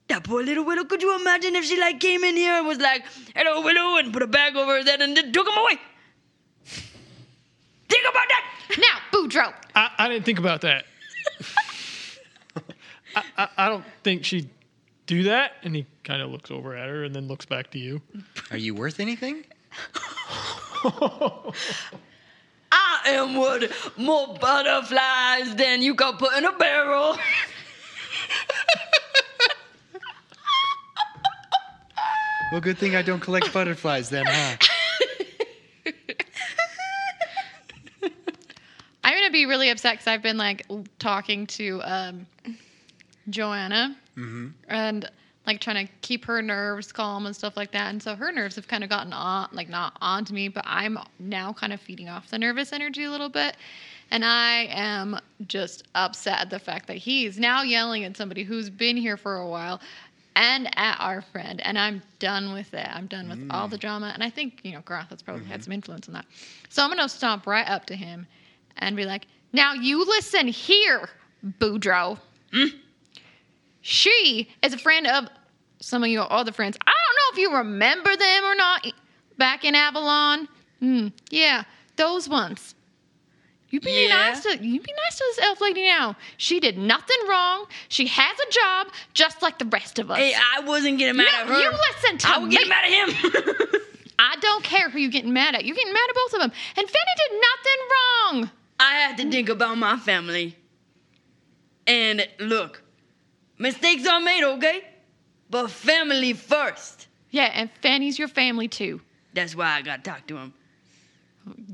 That poor little Willow. Could you imagine if she like came in here and was like, "Hello, Willow," and put a bag over her head and then took him away? Think about that. Now, Boudreaux. I, I didn't think about that. *laughs* I, I, I don't think she'd do that. And he kind of looks over at her and then looks back to you. Are you worth anything? *laughs* I am worth more butterflies than you can put in a barrel. Well, good thing I don't collect butterflies then, huh? I'm gonna be be really upset because I've been like l- talking to um, Joanna mm-hmm. and like trying to keep her nerves calm and stuff like that. And so her nerves have kind of gotten on, like not onto me, but I'm now kind of feeding off the nervous energy a little bit. And I am just upset at the fact that he's now yelling at somebody who's been here for a while and at our friend. And I'm done with it. I'm done with all the mm. drama. And I think, you know, Groth has probably had mm-hmm. some influence on that. So I'm going to stomp right up to him and be like, now you listen here, Boudreaux. Mm. She is a friend of some of your other friends. I don't know if you remember them or not back in Avalon. Hmm, yeah, those ones. You be Yeah. nice to you be nice to this elf lady now. She did nothing wrong. She has a job just like the rest of us. Hey, I wasn't getting mad No, at her. you listen to me. I was me. getting mad at him. *laughs* I don't care who you're getting mad at. You're getting mad at both of them. And Fanny did nothing wrong. I had to think about my family. And look, mistakes are made, okay? But family first. Yeah, and Fanny's your family too. That's why I gotta talk to him.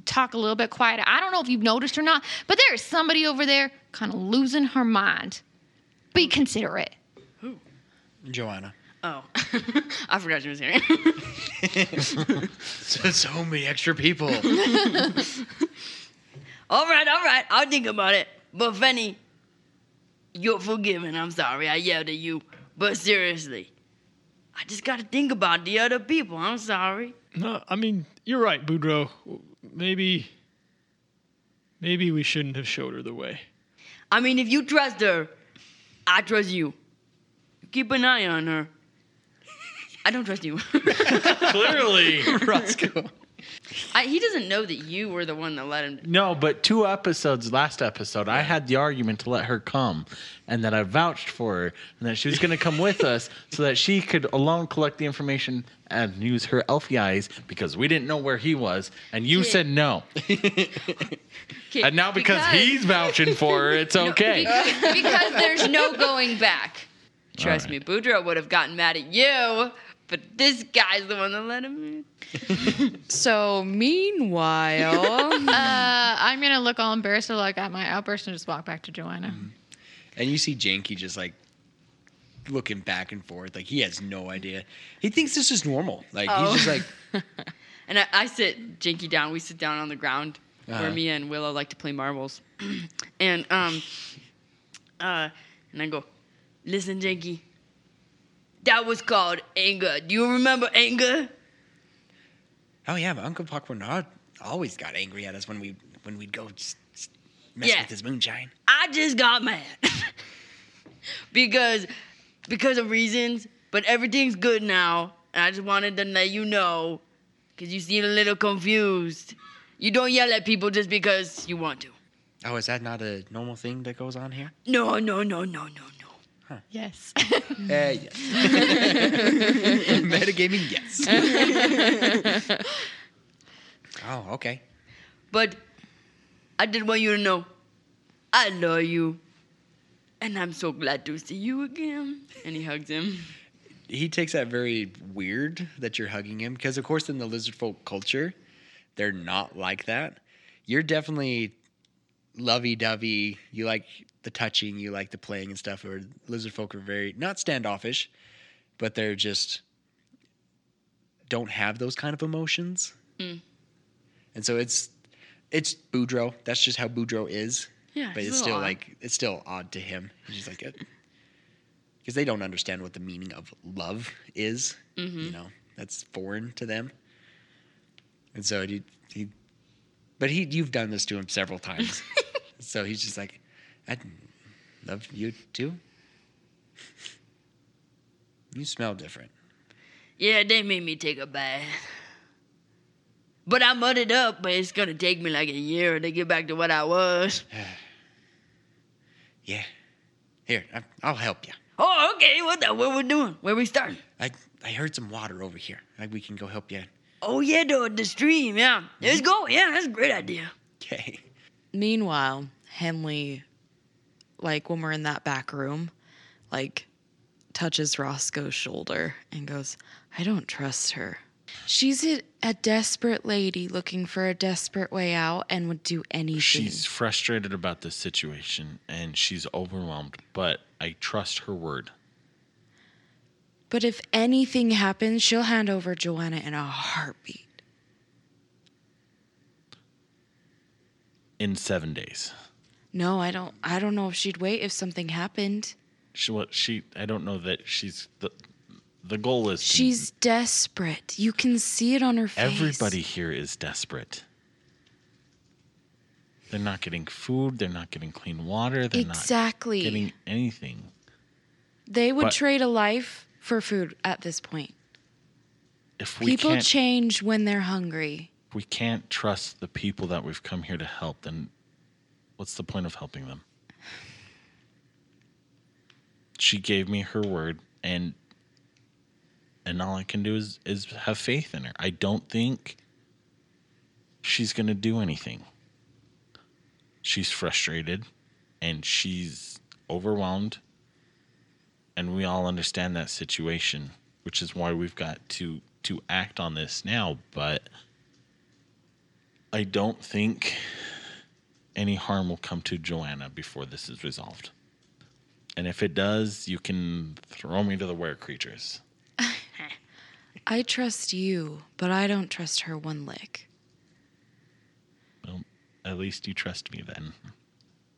talk a little bit quieter. I don't know if you've noticed or not, but there is somebody over there kind of losing her mind. Be considerate. Who? Joanna. Oh, *laughs* I forgot she was here. *laughs* So, so many extra people. *laughs* all right, all right, I'll think about it. But Fanny, you're forgiven. I'm sorry I yelled at you. But seriously, I just gotta think about the other people. I'm sorry. No, I mean you're right, Boudreaux. Maybe, maybe we shouldn't have showed her the way. I mean, if you trust her, I trust you. Keep an eye on her. I don't trust you. *laughs* Clearly. *laughs* Roscoe. I, he doesn't know that you were the one that let him. No, but two episodes, last episode, I had the argument to let her come and that I vouched for her and that she was going to come with us *laughs* so that she could alone collect the information and use her elfie eyes because we didn't know where he was. And you said no. *laughs* And now because, he's vouching for her, it's *laughs* okay. because, because there's no going back. Trust All me, Boudreaux would have gotten mad at you, but this guy's the one that let him in. *laughs* So meanwhile, *laughs* Uh, I'm gonna look all embarrassed to like at my outburst and just walk back to Joanna. And you see Janky just like looking back and forth. Like he has no idea. He thinks this is normal. Like Oh. he's just like, *laughs* And I, I sit Jinky down. We sit down on the ground Uh-huh. where me and Willow like to play marbles. *clears throat* and um, uh, and I go, listen, Jinky. That was called anger. Do you remember anger? oh yeah, my Uncle Pakwanad always got angry at us when we when we'd go s- s- mess Yeah. with his moonshine. I just got mad *laughs* because because of reasons, but everything's good now, and I just wanted to let you know because you seem a little confused. You don't yell at people just because you want to. Oh, is that not a normal thing that goes on here? No, no, no, no, no, no. Yes. Uh, *laughs* yes. *laughs* Metagaming, yes. *laughs* oh, okay. But I did want you to know I love you, and I'm so glad to see you again. And he hugs him. he takes that very weird that you're hugging him because of course in the lizard folk culture they're not like that you're definitely lovey-dovey you like the touching you like the playing and stuff or lizard folk are very not standoffish but they're just don't have those kind of emotions Mm. and so it's it's Boudreaux. That's just how Boudreaux is. Yeah, but it's still odd. like it's still odd to him. He's just like because they don't understand what the meaning of love is. Mm-hmm. You know, that's foreign to them. And so he, he but he, you've done this to him several times. *laughs* so he's just like, I love you too. You smell different. Yeah, they made me take a bath. But I mudded up, but it's gonna take me like a year to get back to what I was. *sighs* Yeah. Here, I, I'll help you. Oh, okay. What the? What we doing? Where we starting? I I heard some water over here. Like we can go help you. Oh yeah, the the stream. Yeah, let's mm-hmm. go. Yeah, that's a great idea. Okay. meanwhile, Henley, like when we're in that back room, like touches Roscoe's shoulder and goes, I don't trust her. She's a, a desperate lady looking for a desperate way out and would do anything. She's frustrated about this situation and she's overwhelmed, but I trust her word. but if anything happens, she'll hand over Joanna in a heartbeat. In seven days. No, I don't. I don't know if she'd wait if something happened. She what she I don't know that she's the the goal is to- She's desperate. You can see it on her face. everybody here is desperate. They're not getting food, they're not getting clean water, they're Exactly. not getting anything. They would But- trade a life for food at this point. If we People change when they're hungry. if we can't trust the people that we've come here to help, then what's the point of helping them? She gave me her word and and all I can do is is have faith in her. I don't think she's going to do anything. She's frustrated and she's overwhelmed and we all understand that situation, which is why we've got to to act on this now, but I don't think any harm will come to Joanna before this is resolved. And if it does, you can throw me to the were creatures. *laughs* I trust you, but I don't trust her one lick. Well, at least you trust me then.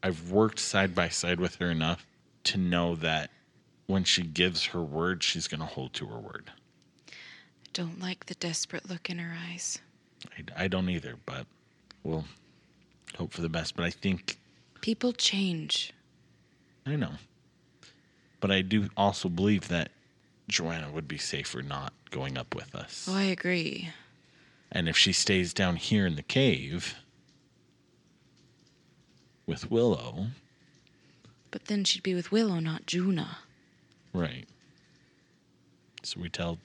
I've worked side by side with her enough to know that when she gives her word, she's going to hold to her word. I don't like the desperate look in her eyes. I, I don't either, but we'll hope for the best. But I think, People change. I know. But I do also believe that Joanna would be safer not going up with us. Oh, I agree. And if she stays down here in the cave with Willow, But then she'd be with Willow, not Juna. right. So we tell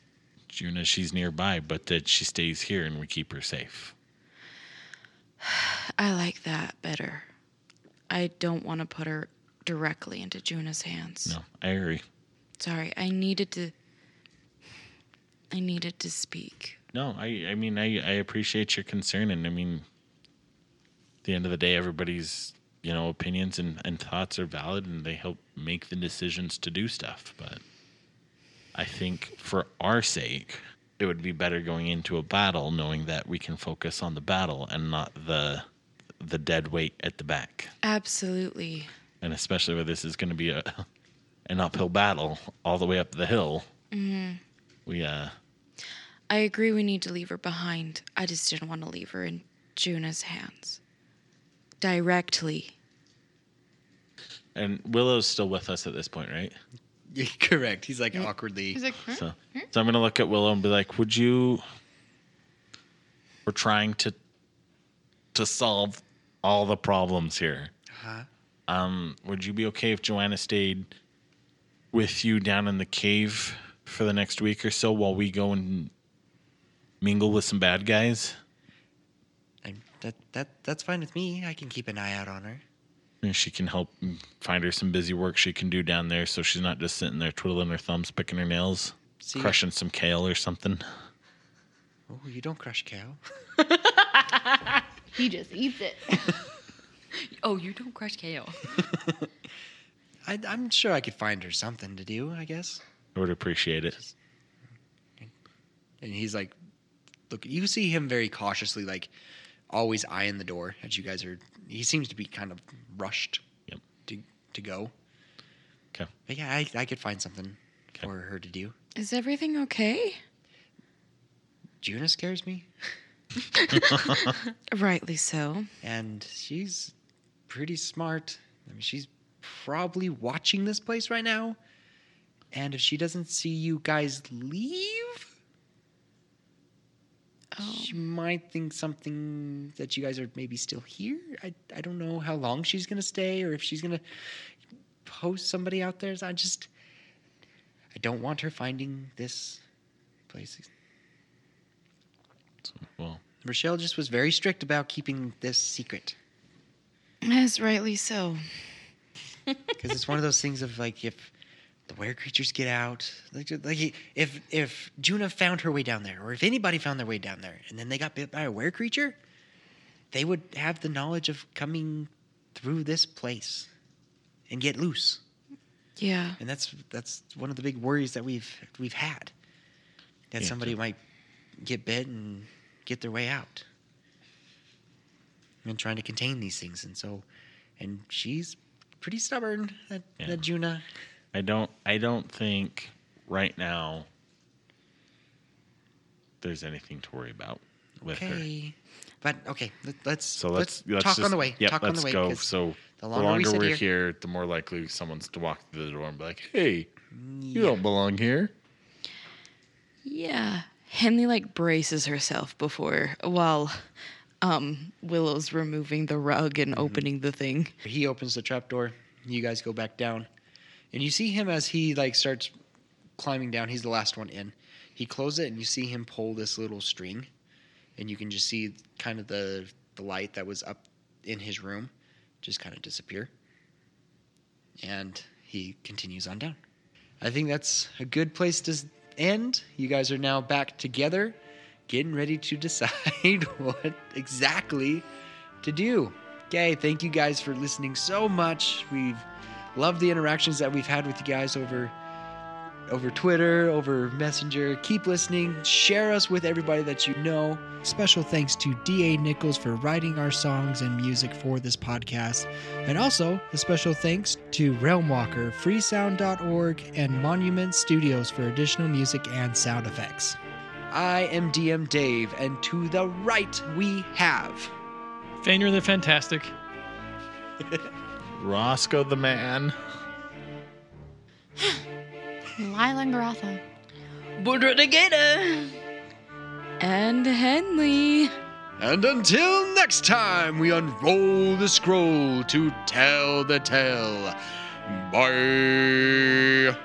Juna she's nearby, but that she stays here and we keep her safe. *sighs* I like that better. I don't want to put her directly into Juna's hands. No, I agree. Sorry, I needed to. I needed to speak. No, I I mean I I appreciate your concern and I mean at the end of the day everybody's you know opinions and, and thoughts are valid and they help make the decisions to do stuff but I think for our sake it would be better going into a battle knowing that we can focus on the battle and not the the dead weight at the back Absolutely. and especially where this is going to be a an uphill battle all the way up the hill Mm. we uh I agree we need to leave her behind. I just didn't want to leave her in Juna's hands. Directly. and Willow's still with us at this point right *laughs* Correct. He's like awkwardly. He's like, "Hmm?" So, so I'm gonna look at Willow and be like, "Would you?" We're trying to to solve all the problems here. Huh? Um, would you be okay if Joanna stayed with you down in the cave for the next week or so while we go and mingle with some bad guys? I, that that that's fine with me. I can keep an eye out on her. And she can help find her some busy work she can do down there, so she's not just sitting there twiddling her thumbs, picking her nails, See, crushing some kale or something. Oh, you don't crush kale. *laughs* he just eats it. *laughs* Oh, you don't crush kale. *laughs* I, I'm sure I could find her something to do. I guess. I would appreciate it. And he's like, look, you see him very cautiously, like always eyeing the door as you guys are. He seems to be kind of rushed Yep. to to go. Okay. But yeah, I, I could find something Okay. for her to do. Is everything okay? Juna scares me, *laughs* Rightly so. and she's pretty smart. I mean, she's probably watching this place right now. And if she doesn't see you guys leave. She might think something that you guys are maybe still here. I, I don't know how long she's gonna stay or if she's gonna post somebody out there. So I just I don't want her finding this place. So, well, Rochelle just was very strict about keeping this secret As rightly so. *laughs* because it's one of those things of like if the were creatures get out. Like, like if if Juna found her way down there, or if anybody found their way down there, and then they got bit by a were creature, they would have the knowledge of coming through this place and get loose. Yeah. And that's that's one of the big worries that we've we've had. That Yeah, somebody so- might get bit and get their way out. And trying to contain these things, and so, and she's pretty stubborn. That, Yeah. that Juna. I don't I don't think right now there's anything to worry about with her. Okay, but okay, let, let's So let's, let's talk just, on the way. Yep, talk let's on the way. go. 'cause So the the longer we longer, sit we are here- here, the more likely someone's to walk through the door and be like, "Hey, you Yeah. don't belong here." Yeah. Henley like braces herself before while um Willow's removing the rug and opening the thing. He opens the trapdoor. You guys go back down, and you see him as he like starts climbing down. He's the last one in. He closes it, and you see him pull this little string, and you can just see kind of the the light that was up in his room just kind of disappear. And he continues on down. I think that's a good place to end. You guys are now back together, getting ready to *laughs* decide what exactly to do. Okay, thank you guys for listening so much. We've loved the interactions that we've had with you guys over over Twitter, over Messenger. Keep listening. Share us with everybody that you know. Special thanks to D.A. Nichols for writing our songs and music for this podcast. And also, a special thanks to Realmwalker, freesound.org, and Monument Studios for additional music and sound effects. I am DM Dave, and to the right we have. Fainter the Fantastic. *laughs* Roscoe the man. *sighs* Lila and Garatha. Boudreaux the Gator. And Henley. And until next time, we unroll the scroll to tell the tale. Bye.